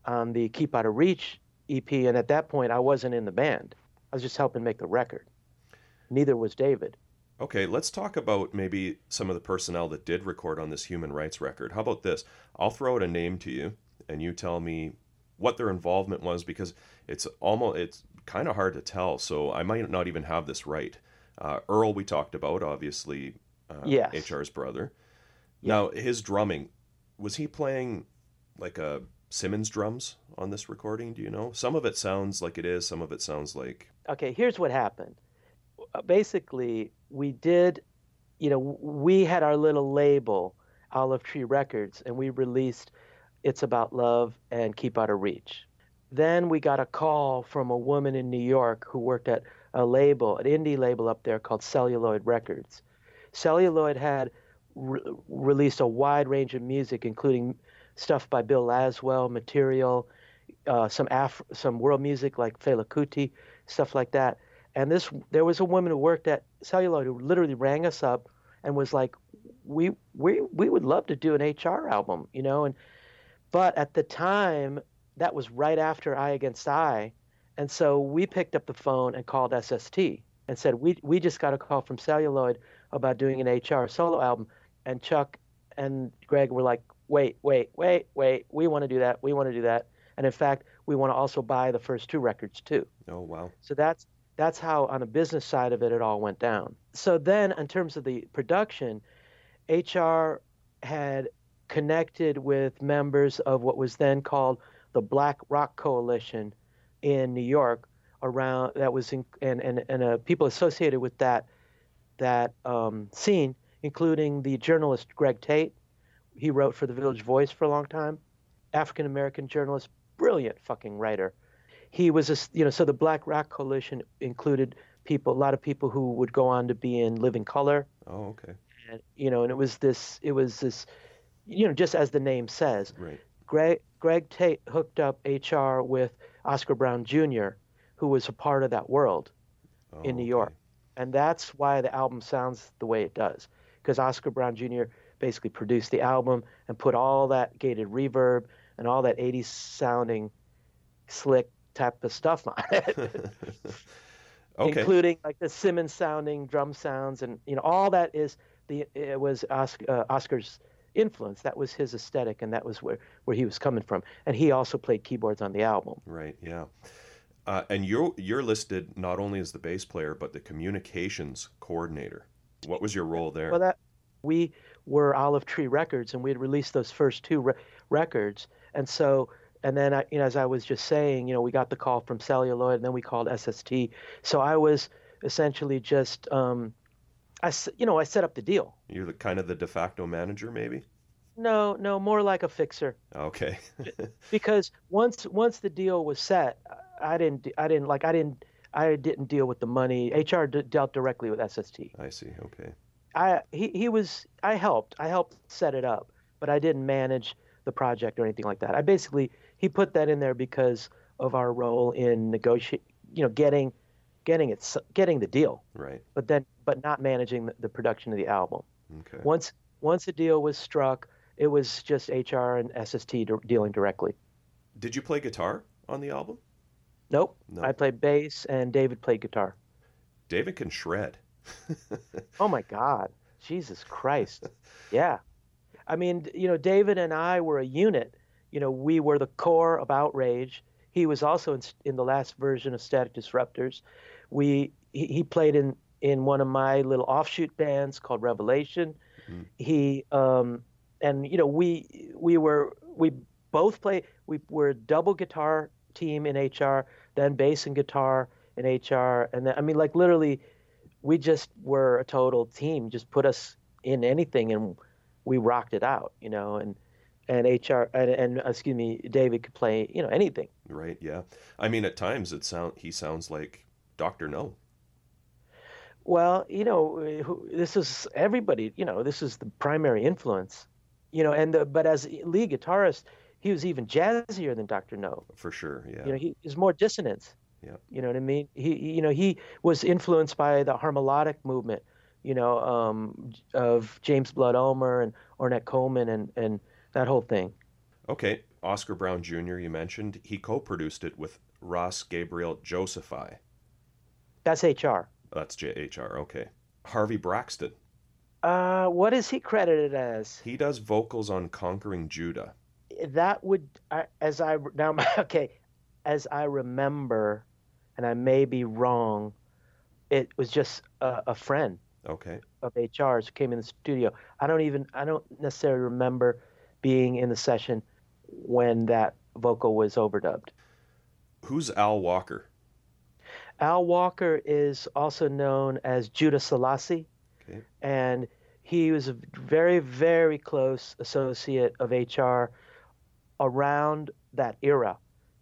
on the Keep Out of Reach EP, and at that point I wasn't in the band. I was just helping make the record. Neither was David. Okay, let's talk about maybe some of the personnel that did record on this human rights record. How about this? I'll throw out a name to you, and you tell me what their involvement was because it's almost it's kind of hard to tell. So I might not even have this right. Uh, Earl, we talked about, obviously, uh, Yes. HR's brother. Now his drumming was he playing like a Simmons drums on this recording? Do you know? Some of it sounds like it is. Some of it sounds like okay, here's what happened. Uh, Basically, we did, you know, we had our little label, Olive Tree Records, and we released It's About Love and Keep Out of Reach. Then we got a call from a woman in New York who worked at a label, an indie label up there called Celluloid Records. Celluloid had re- released a wide range of music, including stuff by Bill Laswell, material, uh, some Af- some world music like Fela Kuti, stuff like that. And this, there was a woman who worked at Celluloid who literally rang us up and was like, "We we we would love to do an HR album, you know." And but at the time, that was right after Eye Against Eye, and so we picked up the phone and called SST and said, "We we just got a call from Celluloid about doing an HR solo album." And Chuck and Greg were like, "Wait, wait, wait, wait! We want to do that. We want to do that." And in fact, we want to also buy the first two records too. oh wow, So that's that's how on the business side of it it all went down. So then in terms of the production, HR had connected with members of what was then called the Black Rock Coalition in New York around that was in, and and and uh, people associated with that that um, scene, including the journalist Greg Tate. He wrote for the Village Voice for a long time. African American journalist, brilliant fucking writer he was a, you know so the black rock coalition included people a lot of people who would go on to be in living color oh okay, and you know and it was this it was this you know just as the name says right, greg greg tate hooked up hr with oscar brown jr who was a part of that world oh, in New okay. York. and that's why the album sounds the way it does because oscar brown jr basically produced the album and put all that gated reverb and all that 80s sounding slick type of stuff on it okay, including like the Simmons sounding drum sounds, and you know all that is the it was Oscar, uh, Oscar's influence. That was his aesthetic, and that was where where he was coming from. And he also played keyboards on the album. Right. Yeah. Uh, and you're you're listed not only as the bass player but the communications coordinator. What was your role there? Well, that we were Olive Tree Records, and we had released those first two re- records, and so. And then, I, you know, as I was just saying, you know, we got the call from Celluloid, and then we called SST. So I was essentially just, um, I, you know, I set up the deal. you're the kind of the de facto manager, maybe. No, no, more like a fixer. Okay. because once once the deal was set, I didn't I didn't like I didn't I didn't deal with the money. HR d- dealt directly with SST. I see. Okay. I he he was I helped I helped set it up, but I didn't manage the project or anything like that. I basically he put that in there because of our role in negotiate, you know, getting getting it getting the deal, Right. but then but not managing the, the production of the album. Okay. Once once a deal was struck, it was just HR and SST dealing directly. Did you play guitar on the album? Nope. No. I played bass and David played guitar. David can shred. Oh my God. Jesus Christ. Yeah. I mean, you know, David and I were a unit. You know, we were the core of Outrage. He was also in, in the last version of Static Disruptors. We he, he played in in one of my little offshoot bands called Revelation. Mhm. He um and you know, we we were we both play we were a double guitar team in HR, then bass and guitar in HR and then I mean like literally we just were a total team. Just put us in anything, and we rocked it out, you know. And and HR and, and excuse me, David could play, you know, anything. Right. Yeah. I mean, at times it sound he sounds like Doctor Know. Well, you know, this is everybody. You know, this is the primary influence, you know. And the, but as lead guitarist, he was even jazzier than Dr. Know. For sure. Yeah. You know, he is more dissonance. Yeah. You know what I mean? He, he- you know, he was influenced by the harmonic movement, you know, um, of James Blood Ulmer and Ornette Coleman and and that whole thing. Okay. Oscar Brown Jr. You mentioned he co-produced it with Ras Gabriel Joseph I. That's HR. That's JHR. Okay. Harvey Braxton. Uh, what is he credited as? He does vocals on Conquering Judah. That would, as I now, okay, as I remember, and I may be wrong, it was just a, a friend Okay. of HR's who came in the studio. I don't even, I don't necessarily remember being in the session when that vocal was overdubbed. Who's Al Walker? Al Walker is also known as Judah Selassie, Okay. and he was a very, very close associate of HR around that era,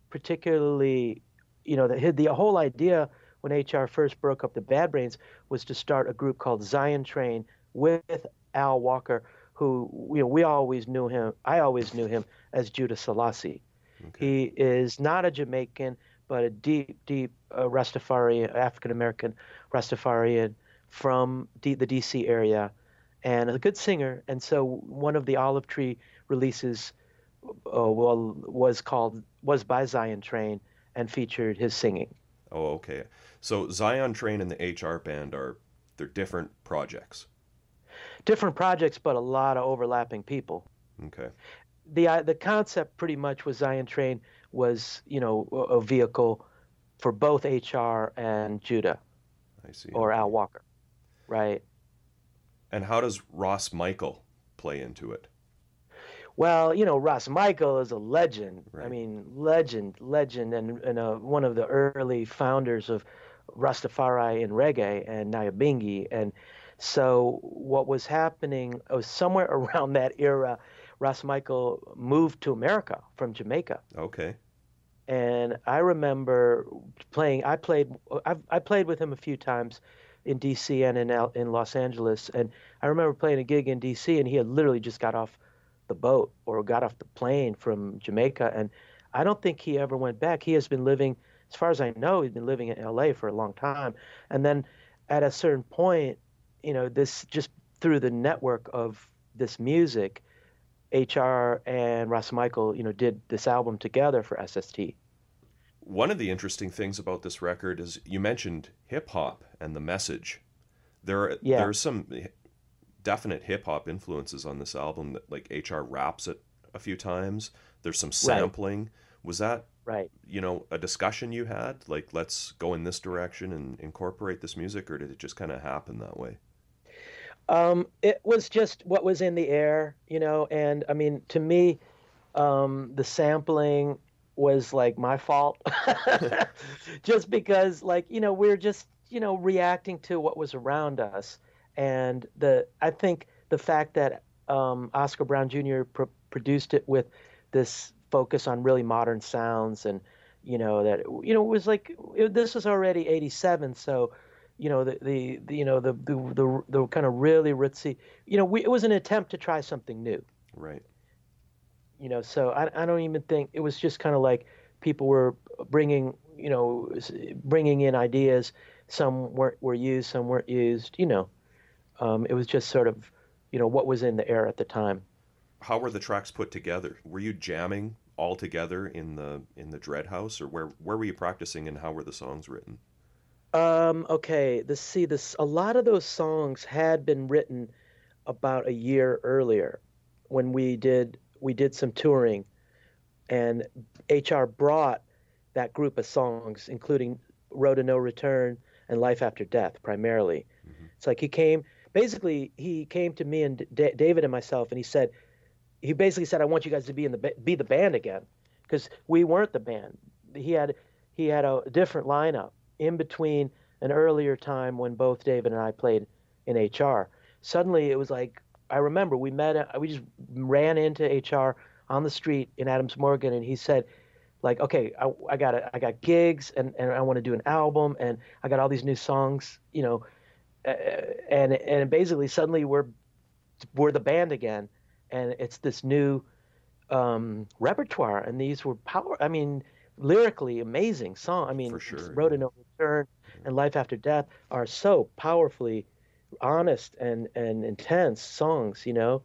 particularly, you know, the, the whole idea when HR first broke up the Bad Brains was to start a group called Zion Train with Al Walker, who you know we always knew him. I always knew him as Judah Selassie. Okay. He is not a Jamaican, but a deep, deep uh, Rastafarian, African American Rastafarian from D- the DC area, and a good singer. And so one of the Olive Tree releases, uh, well, was called was by Zion Train and featured his singing. Oh, okay. So Zion Train and the HR band are they're different projects. Different projects, but a lot of overlapping people. Okay. the uh, the concept pretty much was Zion Train was you know a, a vehicle for both HR and Judah I see. or Al Walker, right? And how does Ras Michael play into it? Well, you know Ras Michael is a legend. I mean, legend, legend, and and uh, one of the early founders of Rastafari and reggae and Nyabingi. And so what was happening was somewhere around that era, Ras Michael moved to America from Jamaica. Okay. and I remember playing. I played. I've, I played with him a few times in D.C. and in L- in Los Angeles, and I remember playing a gig in D.C. and he had literally just got off the boat or got off the plane from Jamaica, and I don't think he ever went back. He has been living, as far as I know, he's been living in L.A. for a long time, and then at a certain point, you know, this just through the network of this music. HR and Ras Michael, you know, did this album together for SST. One of the interesting things about this record is you mentioned hip hop and the message. There are Yeah. there are some definite hip hop influences on this album that like HR raps it a few times. There's some sampling. Was that Right. you know a discussion you had like let's go in this direction and incorporate this music or did it just kind of happen that way? Um, it was just what was in the air, you know, and I mean, to me, um, the sampling was like my fault, just because, like, you know, we're just, you know, reacting to what was around us, and the I think the fact that um, Oscar Brown Jr. Pr- produced it with this focus on really modern sounds, and you know that you know it was like it, this was already '87, so you know the, the, the you know the, the the the kind of really ritzy you know we, it was an attempt to try something new Right. you know so I, I don't even think it was just kind of like people were bringing you know bringing in ideas some weren't were used some weren't used you know um, it was just sort of you know what was in the air at the time How were the tracks put together? Were you jamming all together in the in the Dread House, or where where were you practicing, and how were the songs written? Um, okay, this see this a lot of those songs had been written about a year earlier when we did we did some touring and HR brought that group of songs including Road to No Return and Life After Death primarily. Mm-hmm. It's like he came basically he came to me and D- David and myself and he said he basically said I want you guys to be in the be the band again because we weren't the band. He had he had a different lineup in between an earlier time when both David and I played in HR. Suddenly, it was like I remember we met. Uh, we just ran into HR on the street in Adams Morgan, and he said, like, okay, I, I got I got gigs, and, and I want to do an album, and I got all these new songs, you know, uh, uh, and and basically suddenly we're we're the band again, and it's this new um, repertoire, and these were power. I mean, lyrically amazing song. I mean, For sure, Road to No Return and Life After Death are so powerfully honest and, and intense songs, you know?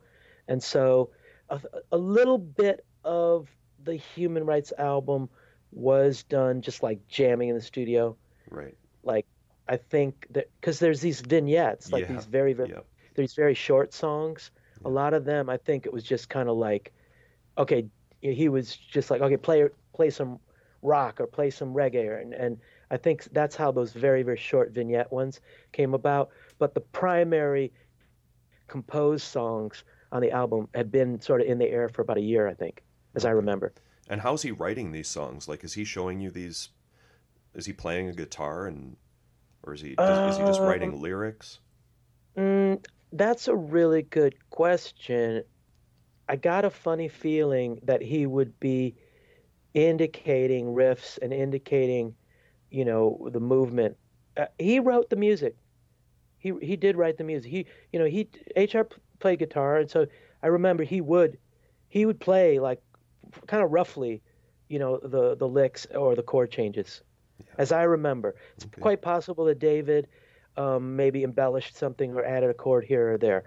And so a, a little bit of the Human Rights album was done just like jamming in the studio. Right. Like, I think that because there's these vignettes, like Yeah. these very, very, these very short songs. A lot of them, I think it was just kind of like, okay, he was just like, okay, play play some rock or play some reggae, and and I think that's how those very very short vignette ones came about. But the primary composed songs on the album had been sort of in the air for about a year, I think, as I remember. And how's he writing these songs? Like, is he showing you these? Is he playing a guitar and, or is he does, is he just writing lyrics? Mm, that's a really good question. I got a funny feeling that he would be indicating riffs and indicating, you know, the movement. Uh, he wrote the music. He he did write the music. He you know he HR played guitar, and so I remember he would he would play like kind of roughly, you know, the the licks or the chord changes, as I remember. It's Okay. quite possible that David um, maybe embellished something or added a chord here or there.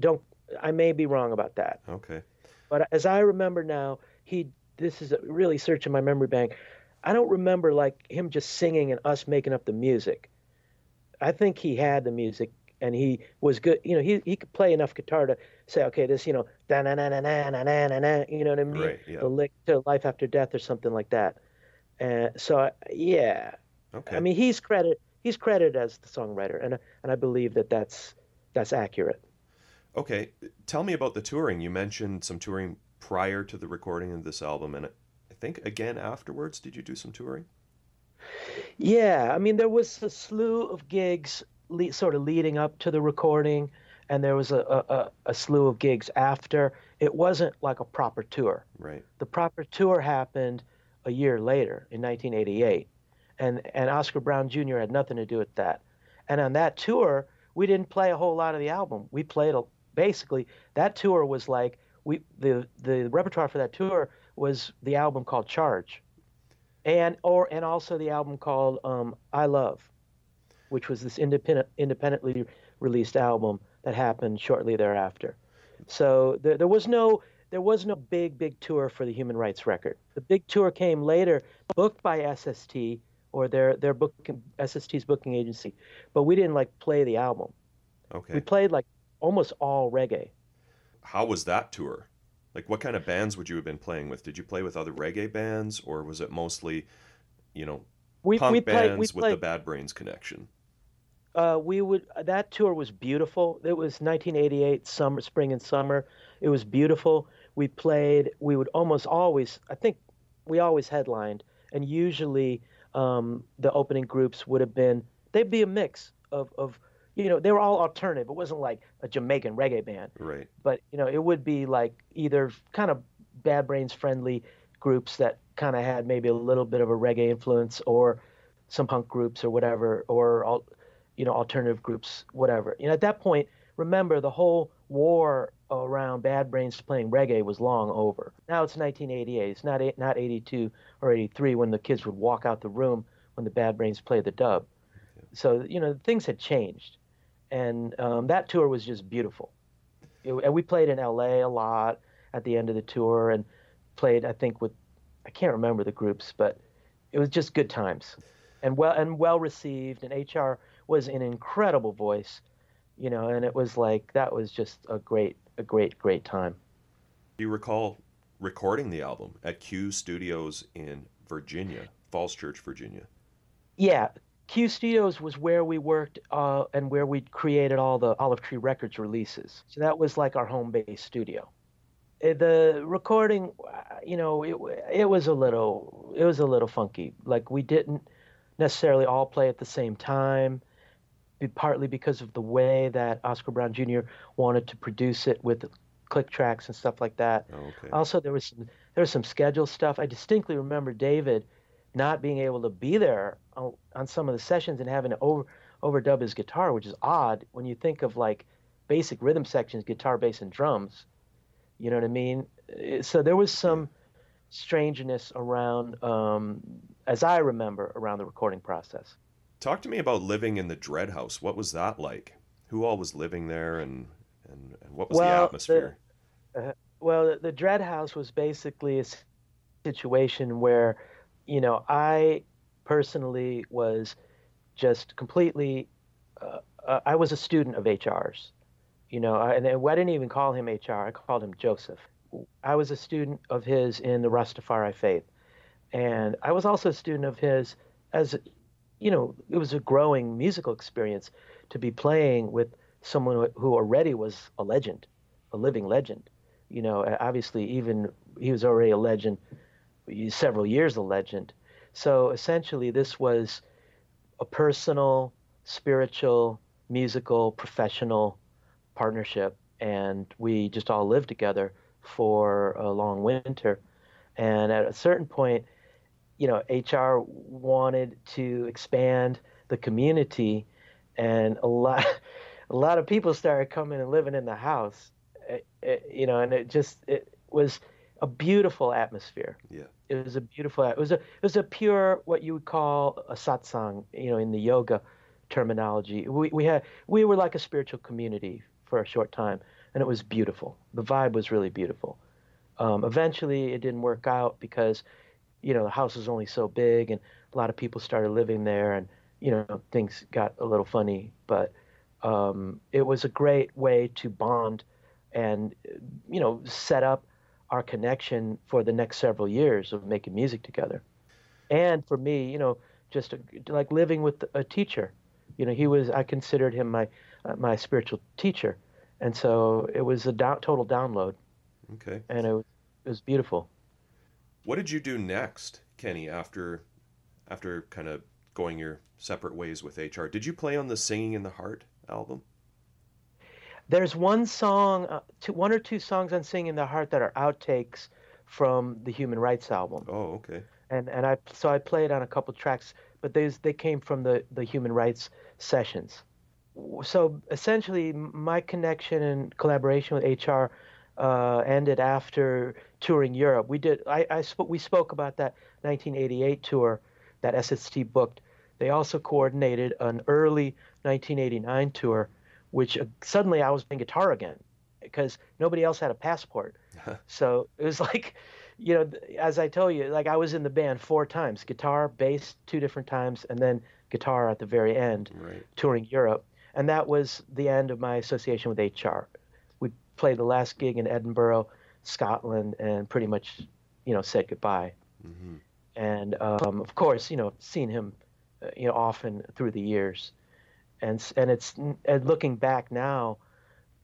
Don't I may be wrong about that, Okay. but as I remember now, he this is really searching my memory bank. I don't remember like him just singing and us making up the music. I think he had the music and he was good. You know, he he could play enough guitar to say, okay, this, you know, da na na na na na na na You know what I mean? Right, yeah. The lick to Life After Death or something like that. And uh, so, yeah. Okay. I mean, he's credit he's credited as the songwriter, and and I believe that that's that's accurate. Okay, tell me about the touring. You mentioned some touring prior to the recording of this album, and I think again afterwards. Did you do some touring? Yeah, I mean, there was a slew of gigs le- sort of leading up to the recording, and there was a, a, a- slew of gigs after. It wasn't like a proper tour. Right. The proper tour happened a year later in 1988, and and Oscar Brown Jr. had nothing to do with that. And on that tour, we didn't play a whole lot of the album. We played a, basically that tour was like we the the repertoire for that tour was the album called Charge, and or and also the album called um, I Love, which was this independent independently released album that happened shortly thereafter. So there, there was no there was no big big tour for the Human Rights record. The big tour came later, booked by SST or their their booking SST's booking agency, but we didn't like play the album. Okay. We played like almost all reggae. How was that tour? Like, what kind of bands would you have been playing with? Did you play with other reggae bands, or was it mostly, you know, We punk we played bands with the Bad Brains connection? uh, we would that tour was beautiful. It was 1988 summer, spring and summer. It was beautiful. We played. We would almost always. I think we always headlined, and usually um, the opening groups would have been. They'd be a mix of of you know they were all alternative. It wasn't like a Jamaican reggae band, Right. but you know it would be like either kind of Bad Brains friendly groups that kind of had maybe a little bit of a reggae influence, or some punk groups or whatever, or all you know alternative groups, whatever. You know at that point, remember the whole war around Bad Brains playing reggae was long over. Now it's 1988. It's not eight, not 82 or 83 when the kids would walk out the room when the Bad Brains played the dub. So you know things had changed, and um, that tour was just beautiful. It- and we played in LA a lot at the end of the tour, and played, I think, with I can't remember the groups, but it was just good times, and well and well received. And HR was an incredible voice, you know, and it was like that was just a great, a great, great time. Do you recall recording the album at Q Studios in Virginia, Falls Church, Virginia? Yeah, Q Studios was where we worked uh, and where we created all the Olive Tree Records releases. So that was like our home base studio. Eh, the recording, you know, it, it was a little, it was a little funky. Like we didn't necessarily all play at the same time, partly because of the way that Oscar Brown Jr. wanted to produce it with click tracks and stuff like that. Oh, okay. Also, there was some, there was some schedule stuff. I distinctly remember David not being able to be there on, on some of the sessions and having to over overdub his guitar, which is odd when you think of like basic rhythm sections, guitar, bass, and drums. You know what I mean? Eh, so there was some strangeness around, um, as I remember, around the recording process. Talk to me about living in the Dread House. What was that like? Who all was living there, and and, and what was well, the atmosphere? The, uh, well, the, the Dread House was basically a situation where, you know, I personally was just completely. Uh, uh, I was a student of HR's, you know, I, and I didn't even call him HR. I called him Joseph. I was a student of his in the Rastafari faith, and I was also a student of his as, you know, it was a growing musical experience to be playing with someone who already was a legend, a living legend. You know, obviously, even he was already a legend, several years a legend. So essentially, this was a personal, spiritual, musical, professional partnership, and we just all lived together for a long winter. And at a certain point, you know, HR wanted to expand the community, and a lot, a lot of people started coming and living in the house. It, it, you know, and it just it was a beautiful atmosphere. Yeah. It was a beautiful. It was a it was a pure what you would call a satsang. You know, in the yoga terminology, we we had we were like a spiritual community for a short time, and it was beautiful. The vibe was really beautiful. Um, eventually, it didn't work out because, you know, the house was only so big, and a lot of people started living there, and you know, things got a little funny. But um, it was a great way to bond, and you know, set up our connection for the next several years of making music together. And for me, you know, just a, like living with a teacher. You know, he was I considered him my uh, my spiritual teacher, and so it was a do- total download. Okay. And it was, it was beautiful. What did you do next, Kenny? After after kind of going your separate ways with HR, did you play on the Singing in the Heart album? There's one song, uh, two, one or two songs on Singing in the Heart that are outtakes from the Human Rights album. Oh, okay. And and I so I played on a couple tracks, but these they came from the the Human Rights sessions so essentially, my connection and collaboration with HR uh, ended after touring Europe. We did. I, I sp- we spoke about that 1988 tour that SST booked. They also coordinated an early 1989 tour, which uh, suddenly I was playing guitar again because nobody else had a passport. so it was like, you know, as I told you, like I was in the band four times: guitar, bass, two different times, and then guitar at the very end, right. touring Europe and that was the end of my association with HR. We played the last gig in Edinburgh, Scotland, and pretty much, you know, said goodbye. Mm-hmm. And um, of course, you know, seen him, uh, you know, often through the years, and and it's and looking back now,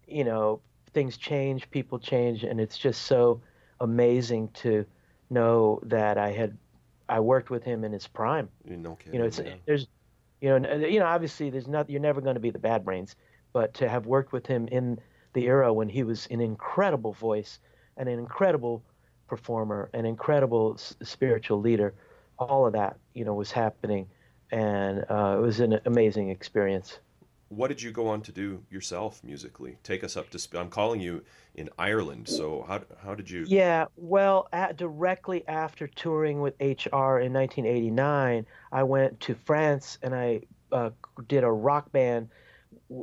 you know, things change, people change, and it's just so amazing to know that I had I worked with him in his prime. No you know, it's, yeah. there's you know, you know, obviously, there's not. You're never going to be the bad brains, but to have worked with him in the era when he was an incredible voice and an incredible performer, an incredible s- spiritual leader, all of that, you know, was happening, and uh, it was an amazing experience what did you go on to do yourself musically? Take us up to speed. I'm calling you in Ireland, so how how did you? Yeah, well, at, directly after touring with HR in 1989, I went to France and I uh, did a rock band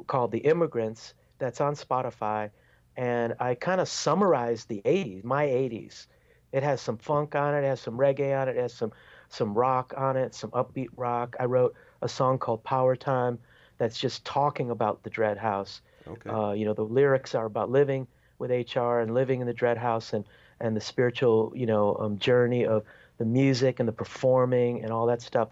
called The Immigrants that's on Spotify, and I kind of summarized the 80s, my 80s, It has some funk on it, it has some reggae on it, it has some some rock on it, some upbeat rock. I wrote a song called Power Time that's just talking about the Dread House. Okay. Uh, you know, the lyrics are about living with HR and living in the Dread House and and the spiritual, you know, um, journey of the music and the performing and all that stuff.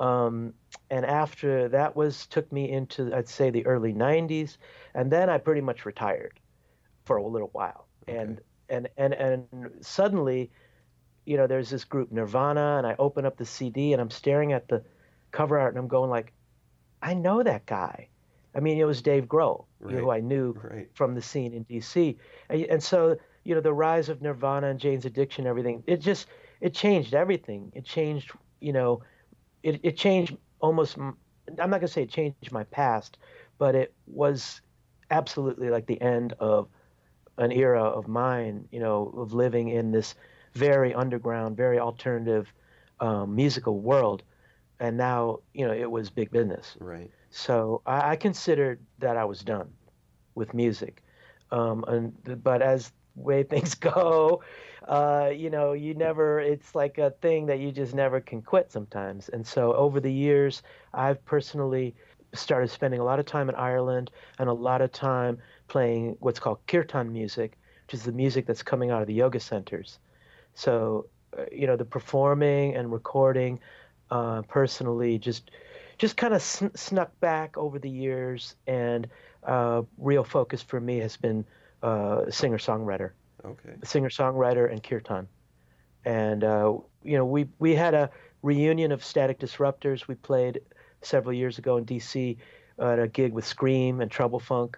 Um, and after that was took me into I'd say the early 90s, and then I pretty much retired for a little while. Okay. And and and and suddenly, you know, there's this group Nirvana, and I open up the CD and I'm staring at the cover art and I'm going like, I know that guy. I mean, it was Dave Grohl, know, who I knew Right. from the scene in DC, and, and so you know the rise of Nirvana and Jane's Addiction, everything. It just it changed everything. It changed, you know, it it changed almost. I'm not gonna say it changed my past, but it was absolutely like the end of an era of mine, you know, of living in this very underground, very alternative um, musical world, and now you know it was big business. Right. So I, I considered that I was done with music. Um, and but as way things go, uh, you know, you never. It's like a thing that you just never can quit sometimes. And so over the years, I've personally started spending a lot of time in Ireland and a lot of time playing what's called kirtan music, which is the music that's coming out of the yoga centers. So, uh, you know, the performing and recording, uh, personally, just just kind of sn- snuck back over the years, and uh, real focus for me has been uh, singer songwriter, Okay. singer songwriter, and kirtan. And uh, you know, we we had a reunion of Static Disruptors. We played several years ago in D.C. at a gig with Scream and Trouble Funk,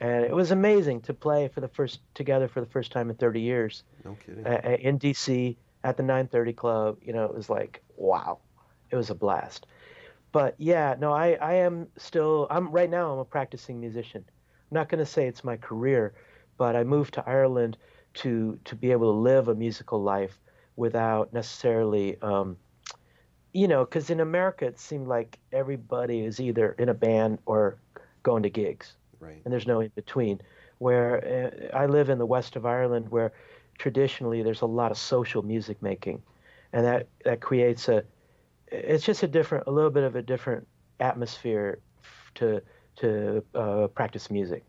and it was amazing to play for the first together for the first time in 30 years No kidding. uh, in DC at the 930 Club. You know, it was like wow, it was a blast. But yeah, no, I I am still I'm right now I'm a practicing musician. I'm not going to say it's my career, but I moved to Ireland to to be able to live a musical life without necessarily. Um, you know, because in America it seemed like everybody is either in a band or going to gigs right. and there's no in between. Where uh, I live in the west of Ireland, where traditionally there's a lot of social music making, and that that creates a it's just a different, a little bit of a different atmosphere to to uh, practice music.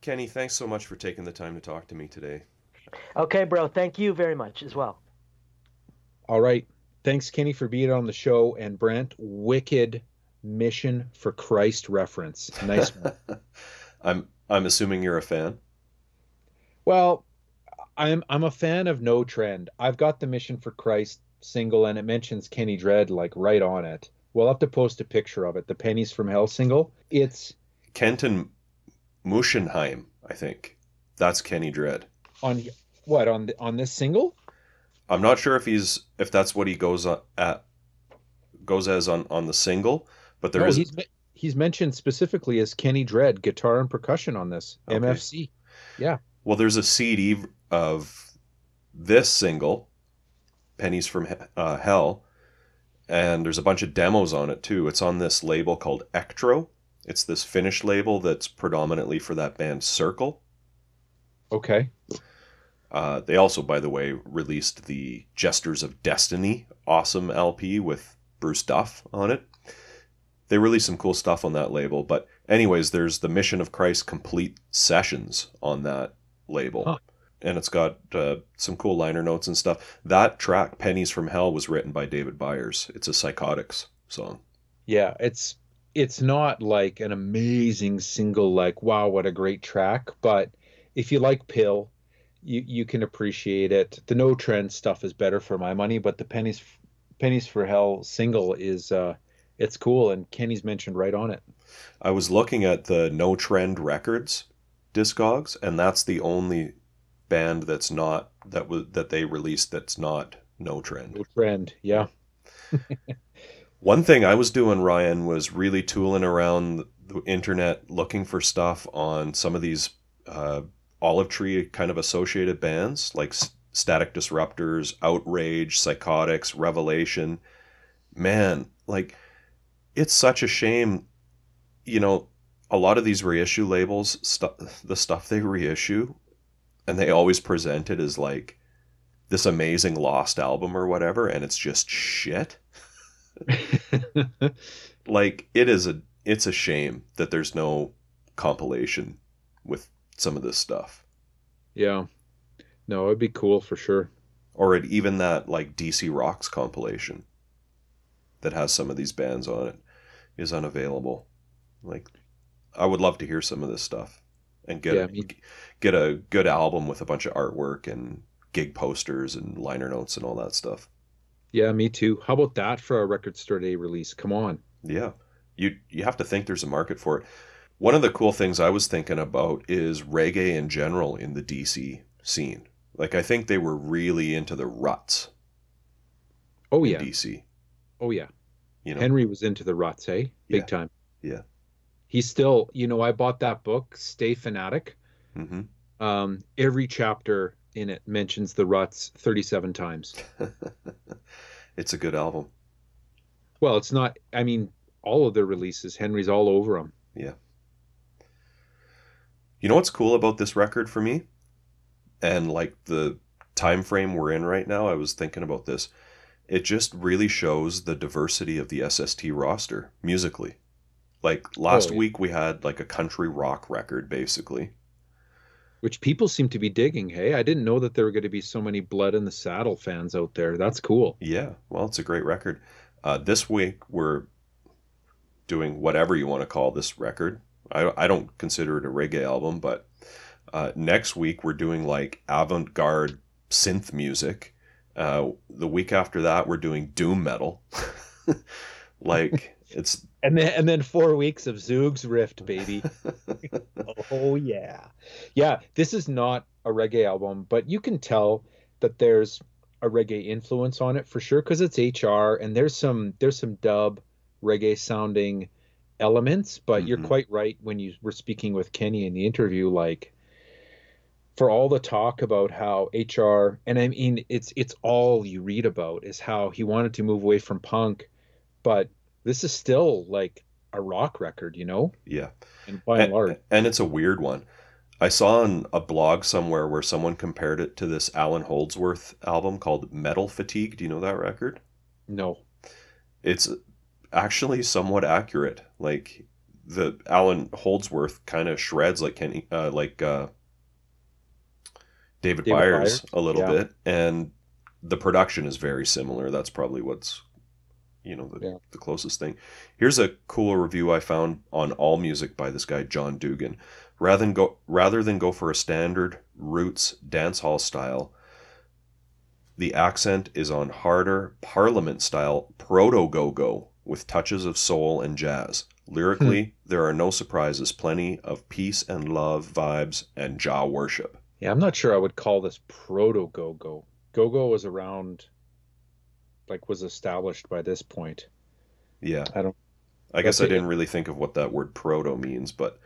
Kenny, thanks so much for taking the time to talk to me today. Okay, bro. Thank you very much as well. All right. Thanks, Kenny, for being on the show. And Brent, wicked Mission for Christ reference. Nice one. I'm I'm assuming you're a fan. well, I'm I'm a fan of No Trend. I've got the Mission for Christ single, and it mentions Kenny Dread like right on it. We'll have to post a picture of it. The Pennies from Hell single. It's Kenton Muschenheim, I think. That's Kenny Dread. on what on the, on this single? I'm not sure if he's if that's what he goes on, at goes as on on the single, but there no, is he's he's mentioned specifically as Kenny Dread, guitar and percussion on this Okay. MFC. Yeah. Well there's a CD of this single, Pennies from uh, Hell, and there's a bunch of demos on it too. It's on this label called Ektro. It's this Finnish label that's predominantly for that band Circle. Okay. Uh, they also, by the way, released the Jesters of Destiny awesome LP with Bruce Duff on it. They released some cool stuff on that label. But, anyways, there's the Mission of Christ complete sessions on that label. Huh. And it's got uh, some cool liner notes and stuff. That track, Pennies from Hell, was written by David Byers. It's a Psychotics song. Yeah, it's it's not like an amazing single like wow what a great track, but if you like PiL, you you can appreciate it. The No Trend stuff is better for my money, but the Pennies Pennies for Hell single is uh it's cool and Kenny's mentioned right on it. I was looking at the No Trend Records discogs, and that's the only band that's not that was that they released that's not No Trend. No Trend, yeah. One thing I was doing, Ryan, was really tooling around the internet looking for stuff on some of these uh, olive tree kind of associated bands like Static Disruptors, Outrage, Psychotics, Revelation. Man, like it's such a shame. You know, a lot of these reissue labels, stu- the stuff they reissue, and they always present it as like this amazing lost album or whatever, and it's just shit. like it is a it's a shame that there's no compilation with some of this stuff. Yeah. No, it'd be cool for sure. Or even that like DC Rocks compilation that has some of these bands on it is unavailable. Like I would love to hear some of this stuff and get Yeah, a, me- get a good album with a bunch of artwork and gig posters and liner notes and all that stuff. Yeah, me too. How about that for a record store day release? Come on. Yeah. You you have to think there's a market for it. One of the cool things I was thinking about is reggae in general in the DC scene. Like I think they were really into the ruts Oh yeah. DC. Oh yeah. You know. Henry was into the ruts. Big Yeah. time. Yeah. He's still, you know, I bought that book, Stay Fanatic. hmm Um, every chapter in it mentions the ruts 37 times. it's a good album. Well, it's not, I mean, all of their releases, Henry's all over them. Yeah. You know what's cool about this record for me? And like the time frame we're in right now, I was thinking about this. It just really shows the diversity of the SST roster musically. Like last Oh, yeah. week we had like a country rock record basically. Which people seem to be digging. Hey, I didn't know that there were going to be so many Blood in the Saddle fans out there. That's cool. Yeah, well, it's a great record. Uh, this week we're doing whatever you want to call this record. I, I don't consider it a reggae album, but uh, next week we're doing like avant garde synth music. Uh, the week after that we're doing doom metal. like it's And then and then four weeks of Zoog's Rift, baby. oh yeah, yeah. This is not a reggae album, but you can tell that there's a reggae influence on it for sure because it's HR and there's some there's some dub reggae sounding elements. But you're Mhm. quite right when you were speaking with Kenny in the interview, like for all the talk about how HR and I mean it's it's all you read about is how he wanted to move away from punk, but this is still like a rock record, you know, yeah. and by and and, large. and it's a weird one. I saw on a blog somewhere where someone compared it to this Alan Holdsworth album called Metal Fatigue. Do you know that record? No. it's actually somewhat accurate. Like the Alan Holdsworth kind of shreds like Kenny, uh, like uh, David, David Byers Byers, a little yeah. bit, and the production is very similar. That's probably what's you know the, Yeah. the closest thing. Here's a cool review I found on All Music by this guy John Dugan. Rather than go rather than go for a standard roots dance hall style, the accent is on harder Parliament style proto go go with touches of soul and jazz. Lyrically, hmm. there are no surprises, plenty of peace and love vibes and Jah worship. Yeah, I'm not sure I would call this proto go go. Go go was around, like, was established by this point. Yeah. I don't- I guess I didn't really think of what that word proto means, but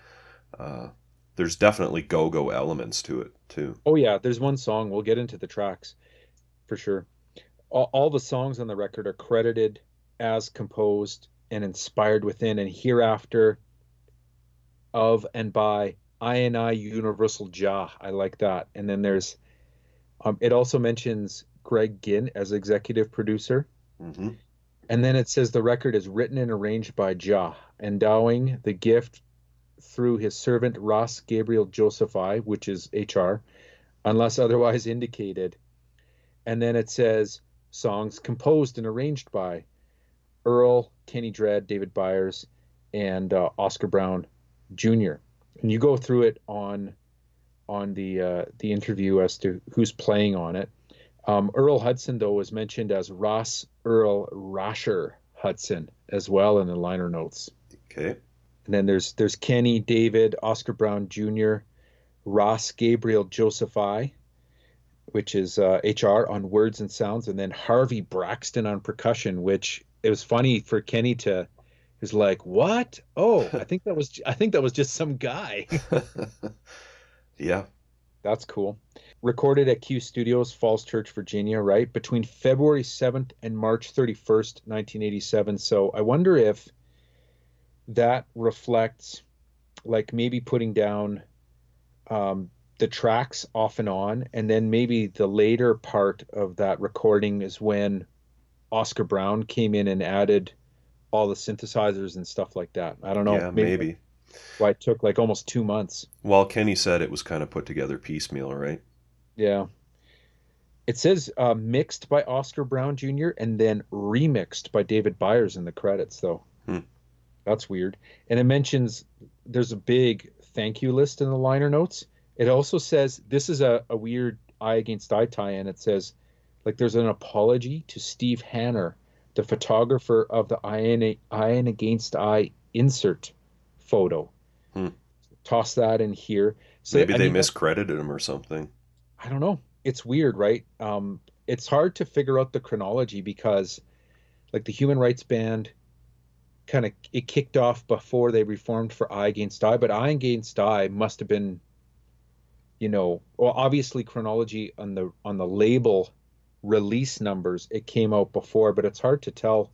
uh, there's definitely go go elements to it too. Oh yeah, there's one song. We'll get into the tracks for sure. All, all the songs on the record are credited as composed and inspired within and hereafter of and by I and I Universal Jah. I like that. And then there's um, it also mentions Greg Ginn as executive producer. hmm And then it says the record is written and arranged by Jah, endowing the gift through his servant Ras Gabriel Joseph I, which is HR, unless otherwise indicated. And then it says songs composed and arranged by Earl, Kenny Dread, David Byers, and uh, Oscar Brown Jr. And you go through it on on the uh, the interview as to who's playing on it. Um, Earl Hudson, though, was mentioned as Ras Earl Rasher Hudson as well in the liner notes. Okay. And then there's there's Kenny, David, Oscar Brown Jr., Ras Gabriel Joseph I, which is uh, HR on words and sounds, and then Harvey Braxton on percussion. Which it was funny for Kenny to, was like, "What? Oh, I think that was I think that was just some guy." yeah. That's cool. Recorded at Q Studios, Falls Church, Virginia, right? Between February 7th and March 31st, 1987. So I wonder if that reflects like maybe putting down um, the tracks off and on, and then maybe the later part of that recording is when Oscar Brown came in and added all the synthesizers and stuff like that. I don't know. yeah, maybe. Why it took like almost two months. Well, Kenny said it was kind of put together piecemeal, right? Yeah. It says uh, mixed by Oscar Brown Jr. and then remixed by David Byers in the credits, though. Hmm. That's weird. And it mentions there's a big thank you list in the liner notes. It also says this is a, a weird I Against I tie in. It says, like, there's an apology to Steve Hanner, the photographer of the Iron, Iron Against Eye insert photo. Hmm. Toss that in here. So, Maybe I they mean, miscredited him or something. I don't know. It's weird, right? Um, it's hard to figure out the chronology because, like, the Human Rights Band kind of it kicked off before they reformed for I Against I, but I Against I must have been, you know, well, obviously chronology on the on the label release numbers it came out before, but it's hard to tell.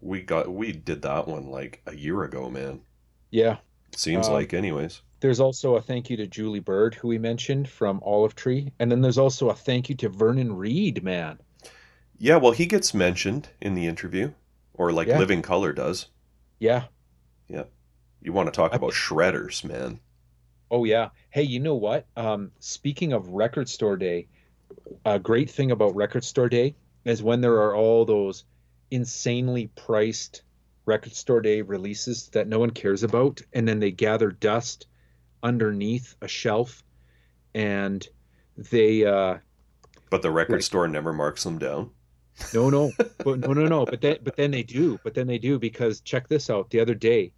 We got we did that one like a year ago, man. Yeah, Seems Um, like, anyways. There's also a thank you to Julie Bird, who we mentioned from Olive Tree, and then there's also a thank you to Vernon Reid, man. Yeah, well, he gets mentioned in the interview, or like Yeah. Living Colour does. Yeah. Yeah you want to talk I- about shredders, man? Oh yeah. Hey, you know what? Um, speaking of Record Store Day, a great thing about Record Store Day is when there are all those insanely priced Record Store Day releases that no one cares about, and then they gather dust underneath a shelf, and they uh, But the record Right. store never marks them down. no no but no no no but then but then they do but then they do because check this out the other day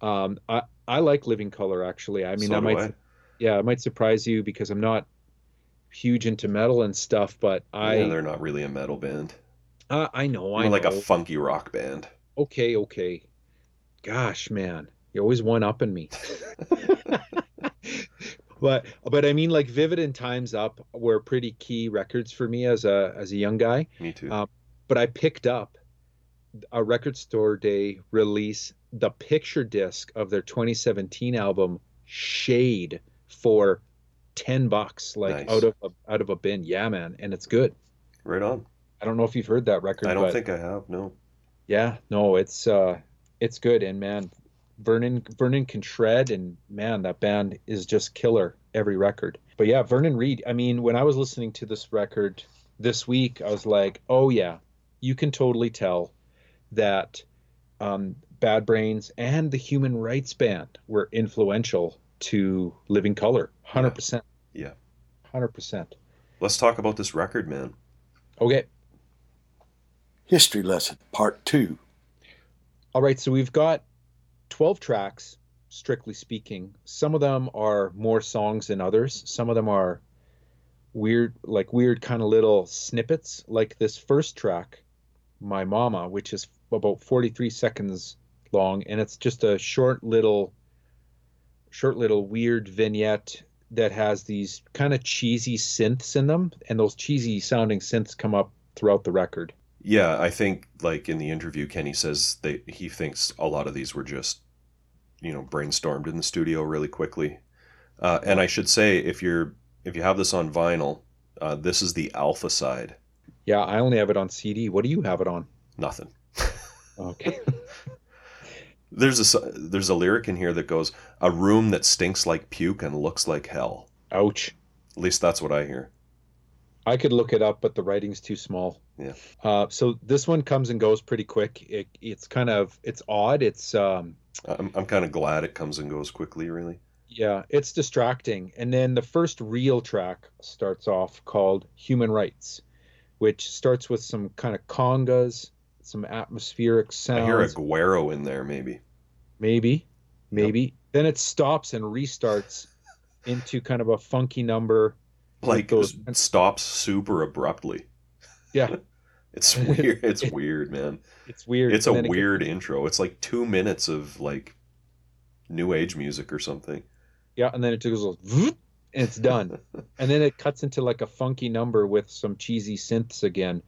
um i i like living colour actually i mean So that might I. yeah it might surprise you because i'm not huge into metal and stuff but i yeah, they're not really a metal band. uh, i know i More like a funky rock band. okay okay gosh man you're always one up in me but but i mean like vivid and times up were pretty key records for me as a as a young guy Me too. Uh, but I picked up a record store day release, the picture disc of their 2017 album Shade for 10 bucks, like Nice. out of a, out of a bin. Yeah, man, and it's good. right on. I don't know if you've heard that record. I don't but think I have. No. Yeah, no, it's uh, it's good, and man, Vernon Vernon can shred, and man, that band is just killer every record. But yeah, Vernon Reid. I mean, when I was listening to this record this week, I was like, oh yeah, you can totally tell that um, Bad Brains and the Human Rights Band were influential to Living Colour, hundred percent. Yeah. hundred percent. Let's talk about this record, man. Okay. History lesson, part two. All right, so we've got 12 tracks, strictly speaking. Some of them are more songs than others. Some of them are weird, like weird kind of little snippets, like this first track, My Mama, which is about 43 seconds long, and it's just a short little, short little weird vignette that has these kind of cheesy synths in them, and those cheesy sounding synths come up throughout the record. Yeah, I think like in the interview, Kenny says that he thinks a lot of these were just, you know, brainstormed in the studio really quickly. Uh, and I should say, if you're if you have this on vinyl, uh, this is the alpha side. Yeah, I only have it on CD. What do you have it on? Nothing. Okay. There's a there's a lyric in here that goes, "A room that stinks like puke and looks like hell." Ouch. At least that's what I hear. I could look it up, but the writing's too small. Yeah. Uh, so this one comes and goes pretty quick. It, it's kind of it's odd. It's um, I'm I'm kind of glad it comes and goes quickly. Really. yeah, it's distracting. And then the first real track starts off called "Human Rights," which starts with some kind of congas, some atmospheric sounds. I hear a guero in there, maybe. Maybe, maybe. Then it stops and restarts into kind of a funky number. Like those- it stops super abruptly. Yeah, It's weird. It's weird, man. it's weird. It's a it gets- weird intro. It's like two minutes of like new age music or something. Yeah, and then it goes and it's done. and then it cuts into like a funky number with some cheesy synths again.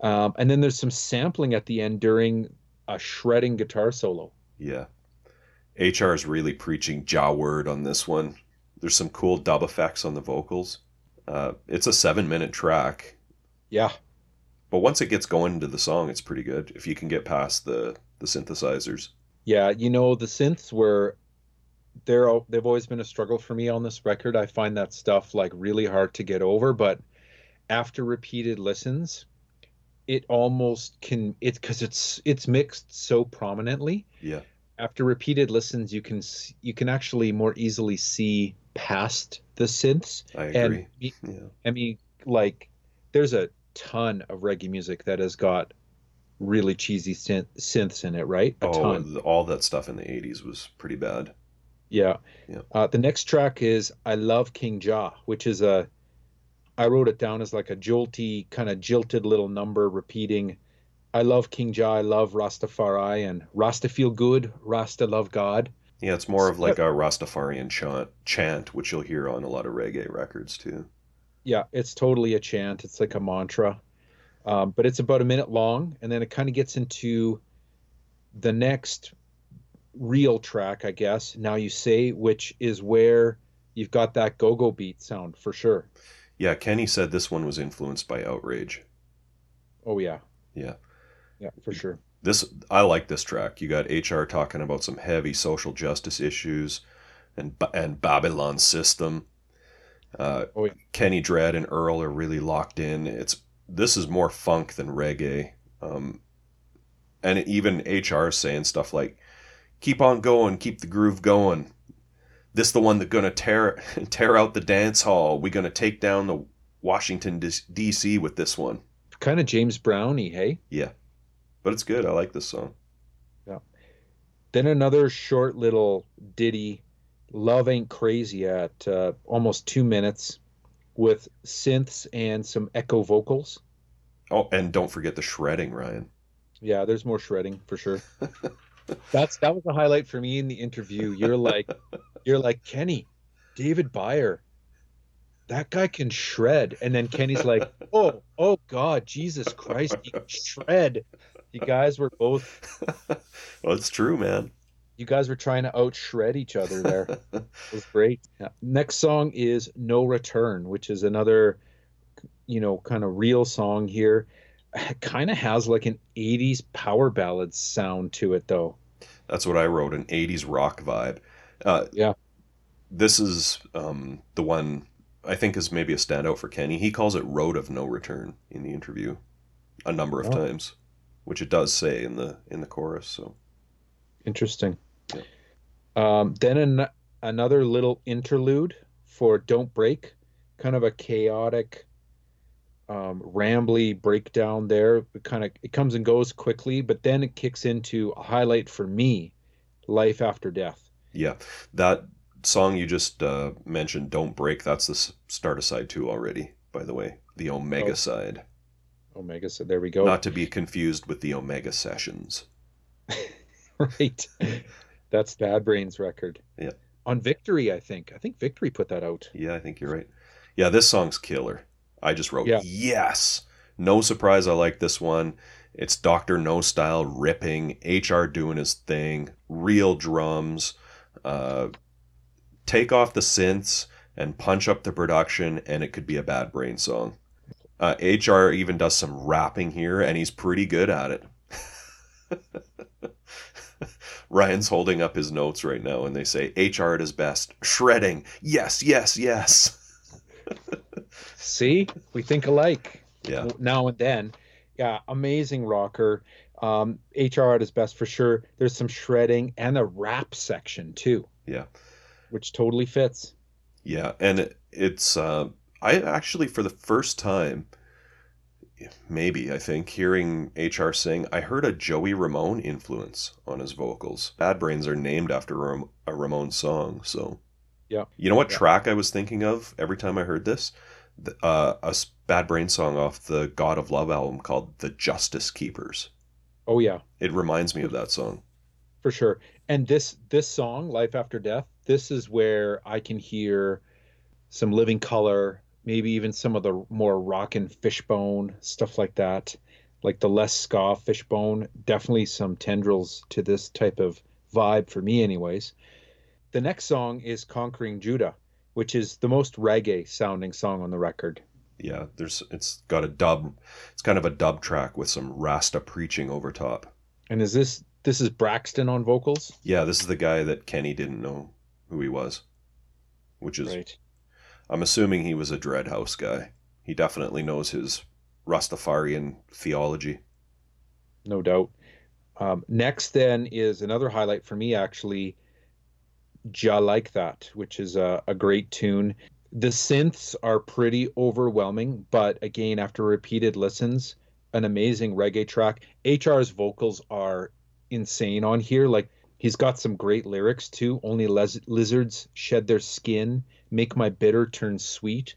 Um, and then there's some sampling at the end during a shredding guitar solo. Yeah. HR is really preaching Jah word on this one. There's some cool dub effects on the vocals. Uh, it's a seven minute track, Yeah. but once it gets going into the song, it's pretty good if you can get past the the synthesizers. Yeah, you know the synths were they're they've always been a struggle for me on this record. I find that stuff like really hard to get over, but after repeated listens, it almost can it's because it's it's mixed so prominently. Yeah, After repeated listens, you can you can actually more easily see past the synths. I And agree. me- Yeah, I mean, like, there's a ton of reggae music that has got really cheesy synth, synths in it, right? A oh, ton. all that stuff in the '80s was pretty bad. Yeah. Yeah. Uh, the next track is I Love King Jah, which is a, I wrote it down as like a jolty, kind of jilted little number repeating, I love King Jah, I love Rastafari, and Rasta feel good, Rasta love God. Yeah, it's more of like a Rastafarian chant, chant, which you'll hear on a lot of reggae records too. Yeah, it's totally a chant. It's like a mantra. Um, but it's about a minute long, and then it kind of gets into the next real track, I guess. Now you say, which is where you've got that go-go beat sound for sure. Yeah, Kenny said this one was influenced by Outrage. Oh yeah, Yeah. yeah, for sure. This I like this track. You got HR talking about some heavy social justice issues and and Babylon system. Uh, Oh, yeah. Kenny Dread and Earl are really locked in. It's this is more funk than reggae. Um, and even HR saying stuff like, "Keep on going, keep the groove going. This the one that gonna tear tear out the dance hall. We're gonna take down the Washington D.C. with this one." Kind of James Brownie, hey? Yeah, but it's good. I like this song. Yeah. Then another short little ditty, Love Ain't Crazy, at uh, almost two minutes with synths and some echo vocals. Oh, and don't forget the shredding, Ryan. Yeah, there's more shredding for sure. That's that was the highlight for me in the interview. You're like, you're like Kenny, David Byer, that guy can shred, and then Kenny's like, oh, oh God, Jesus Christ, he can shred. You guys were both, well, it's true, man. you guys were trying to out shred each other there. It was great. Yeah. Next song is No Return, which is another, you know, kind of real song here. Kind of has like an 80s power ballad sound to it, though. That's what I wrote an 80s rock vibe. Uh, Yeah. This is um, the one I think is maybe a standout for Kenny. He calls it Road of No Return in the interview a number of Oh. times, which it does say in the in the chorus. So Interesting. Yeah. Um, then an, another little interlude for Don't Break, kind of a chaotic, um, rambly breakdown there. It kind of it comes and goes quickly, but then it kicks into a highlight for me, Life After Death. yeah, that song you just uh, mentioned, "Don't Break," that's the start of side two already. By the way, the Omega Oh. side, Omega said, "There we go." not to be confused with the Omega Sessions. right. That's Bad Brains record. Yeah. On Victory, I think. I think Victory put that out. Yeah, I think you're right. Yeah, this song's killer. I just wrote Yeah. yes. No surprise I like this one. It's Dr. Know style ripping, HR doing his thing, real drums, uh, take off the synths and punch up the production, and it could be a bad brain song. Uh, HR even does some rapping here, and he's pretty good at it. Ryan's holding up his notes right now, and they say HR at his best, shredding. Yes, yes, yes. See, we think alike. Yeah, now and then. Yeah, amazing rocker. Um, HR at his best for sure. There's some shredding and a rap section too, yeah, which totally fits. yeah. And it, it's uh, I actually for the first time, maybe I think hearing HR sing, I heard a Joey Ramone influence on his vocals. Bad Brains are named after a Ramone song, so Yeah. You know what Yeah. track I was thinking of every time I heard this? Uh, a Bad Brain song off the God of Love album called "The Justice Keepers." Oh yeah, It reminds me of that song. for sure. And this this song, Life After Death, this is where I can hear some living colour, maybe even some of the more rock and fishbone stuff like that. Like the less ska fishbone, definitely some tendrils to this type of vibe for me anyways. The next song is Conquering Judah, which is the most reggae sounding song on the record. Yeah, there's it's got a dub. It's kind of a dub track with some Rasta preaching over top. And is this this is Braxton on vocals? Yeah, this is the guy that Kenny didn't know who he was, which is Right. I'm assuming he was a Dreadhouse guy. He definitely knows his Rastafarian theology. No doubt. Um, next, then, is another highlight for me, actually. Jah Like That, which is a, a great tune. The synths are pretty overwhelming, but again, after repeated listens, an amazing reggae track. HR's vocals are insane on here. Like, he's got some great lyrics too. Only les- lizards shed their skin, make my bitter turn sweet.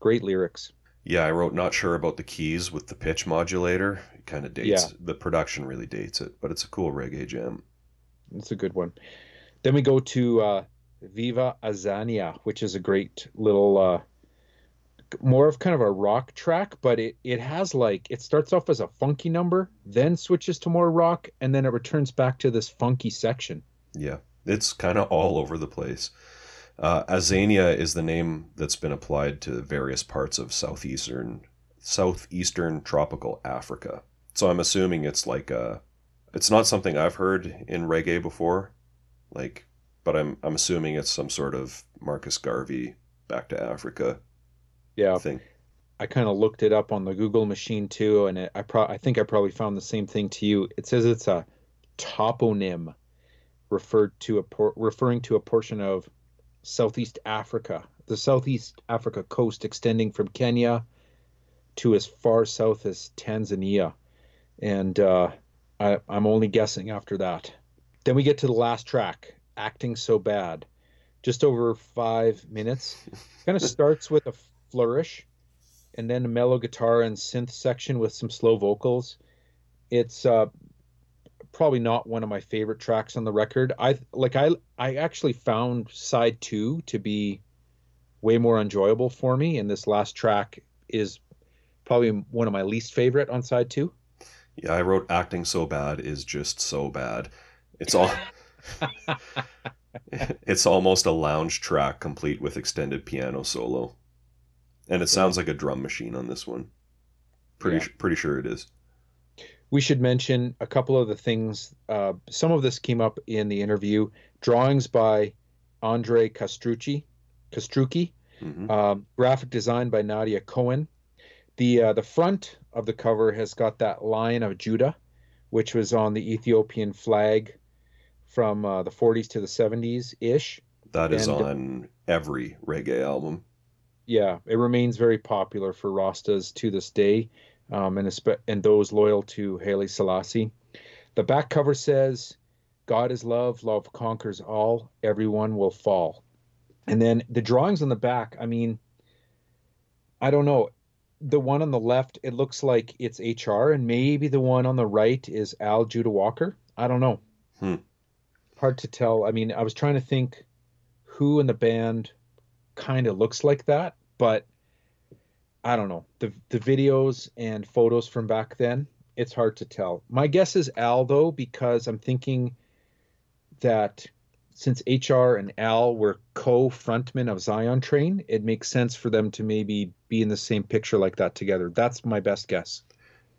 Great lyrics. Yeah, I wrote not sure about the keys with the pitch modulator. It kind of dates Yeah. the production really dates it, but it's a cool reggae jam. It's a good one. Then we go to uh, Viva Azania, which is a great little, uh, more of kind of a rock track, but it, it has like, it starts off as a funky number, then switches to more rock, and then it returns back to this funky section. Yeah, it's kind of all over the place. Uh, Azania is the name that's been applied to various parts of southeastern southeastern tropical Africa. So I'm assuming it's like a, it's not something I've heard in reggae before, like, but I'm I'm assuming it's some sort of Marcus Garvey back to Africa Yeah, thing. I kind of looked it up on the Google machine too, and it, I pro- I think I probably found the same thing to you. It says it's a toponym referred to a por- referring to a portion of Southeast Africa, the Southeast Africa coast extending from Kenya to as far south as Tanzania, and uh, I, I'm only guessing after that. Then we get to the last track, "Acting So Bad," just over five minutes. kind of starts with a flourish and then a mellow guitar and synth section with some slow vocals. It's uh, probably not one of my favorite tracks on the record. I like I I actually found side 2 to be way more enjoyable for me and this last track is probably one of my least favorite on side 2. Yeah, I wrote acting so bad is just so bad. It's all It's almost a lounge track complete with extended piano solo. And it sounds like a drum machine on this one. Pretty Yeah. pretty sure it is. We should mention a couple of the things. Uh, some of this came up in the interview. Drawings by Andre Castrucci, Castrucci, hmm um, graphic design by Nadia Cohen. The uh, the front of the cover has got that Lion of Judah, which was on the Ethiopian flag from uh, the 40s to the 70s ish. That is And- on every reggae album. Yeah, it remains very popular for Rastas to this day, um, and and those loyal to Haile Selassie. The back cover says, "God is love, love conquers all. Everyone will fall." And then the drawings on the back. I mean, I don't know. The one on the left, it looks like it's HR, and maybe the one on the right is Al Judah Walker. I don't know. Hmm. Hard to tell. I mean, I was trying to think who in the band kind of looks like that, but I don't know. The the videos and photos from back then, it's hard to tell. My guess is Al though, because I'm thinking that since HR and Al were co-frontmen of Zion Train, it makes sense for them to maybe be in the same picture like that together. That's my best guess.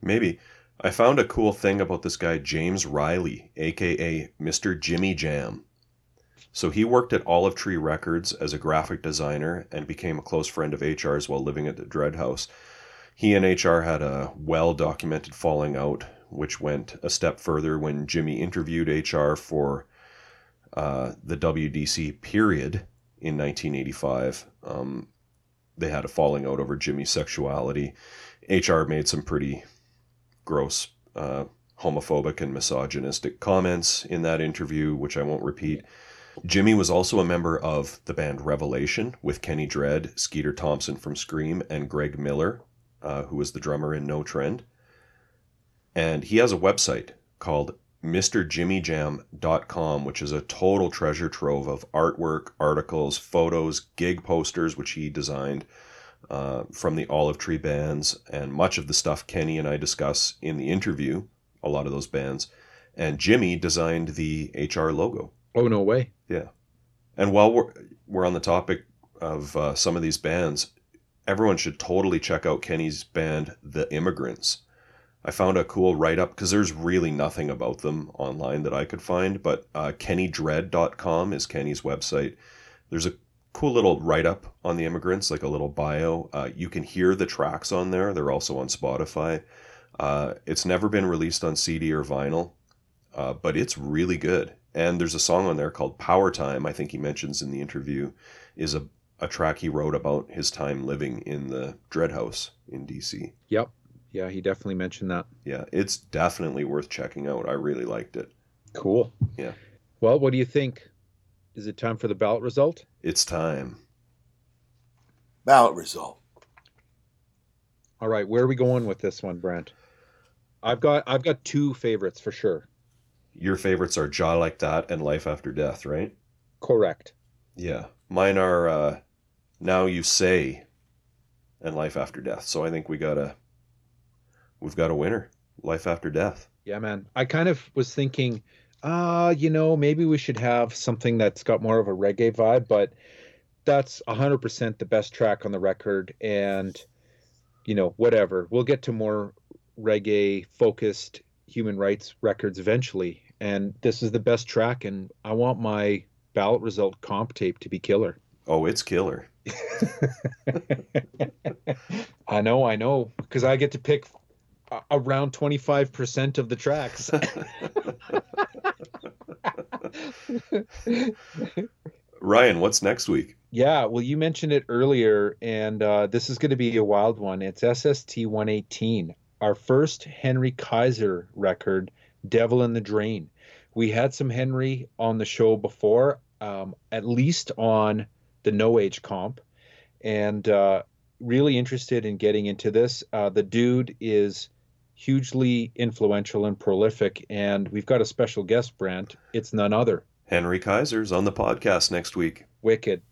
Maybe. I found a cool thing about this guy James Riley, aka Mr. Jimmy Jam. So he worked at Olive Tree Records as a graphic designer and became a close friend of HR's while living at the Dread House. He and HR had a well documented falling out, which went a step further when Jimmy interviewed HR for uh, the WDC period in 1985. Um, they had a falling out over Jimmy's sexuality. HR made some pretty gross uh, homophobic and misogynistic comments in that interview, which I won't repeat. Jimmy was also a member of the band Revelation with Kenny Dread, Skeeter Thompson from Scream, and Greg Miller, uh, who was the drummer in No Trend. And he has a website called MrJimmyJam.com, which is a total treasure trove of artwork, articles, photos, gig posters, which he designed uh, from the Olive Tree bands, and much of the stuff Kenny and I discuss in the interview, a lot of those bands. And Jimmy designed the HR logo. Oh no way. Yeah. And while we're we're on the topic of uh, some of these bands, everyone should totally check out Kenny's band, The Immigrants. I found a cool write up because there's really nothing about them online that I could find, but uh, kennydread.com is Kenny's website. There's a cool little write up on the immigrants, like a little bio. Uh, you can hear the tracks on there, they're also on Spotify. Uh, it's never been released on CD or vinyl, uh, but it's really good. And there's a song on there called Power Time, I think he mentions in the interview, is a, a track he wrote about his time living in the Dread House in DC. Yep. Yeah, he definitely mentioned that. Yeah, it's definitely worth checking out. I really liked it. Cool. Yeah. Well, what do you think? Is it time for the ballot result? It's time. Ballot result. All right, where are we going with this one, Brent? I've got I've got two favorites for sure. Your favorites are Jah Like That and Life After Death, right? Correct. Yeah. Mine are uh, Now You Say and Life After Death. So I think we got a we've got a winner. Life After Death. Yeah, man. I kind of was thinking, uh, you know, maybe we should have something that's got more of a reggae vibe, but that's 100% the best track on the record and you know, whatever. We'll get to more reggae focused human rights records eventually and this is the best track and I want my ballot result comp tape to be killer. Oh, it's killer. I know, I know, because I get to pick around 25% of the tracks. Ryan, what's next week? yeah, well, you mentioned it earlier, and uh, this is going to be a wild one. It's SST 118, our first Henry Kaiser record, Devil in the Drain. We had some Henry on the show before, um, at least on the No Age comp, and uh, really interested in getting into this. Uh, the dude is hugely influential and prolific, and we've got a special guest, Brent. It's none other. Henry Kaiser's on the podcast next week. Wicked.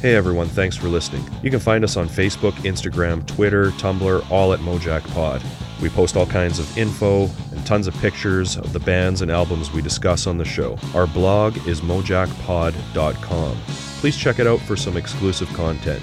Hey everyone, thanks for listening. You can find us on Facebook, Instagram, Twitter, Tumblr, all at Mojack Pod. We post all kinds of info and tons of pictures of the bands and albums we discuss on the show. Our blog is mojackpod.com. Please check it out for some exclusive content.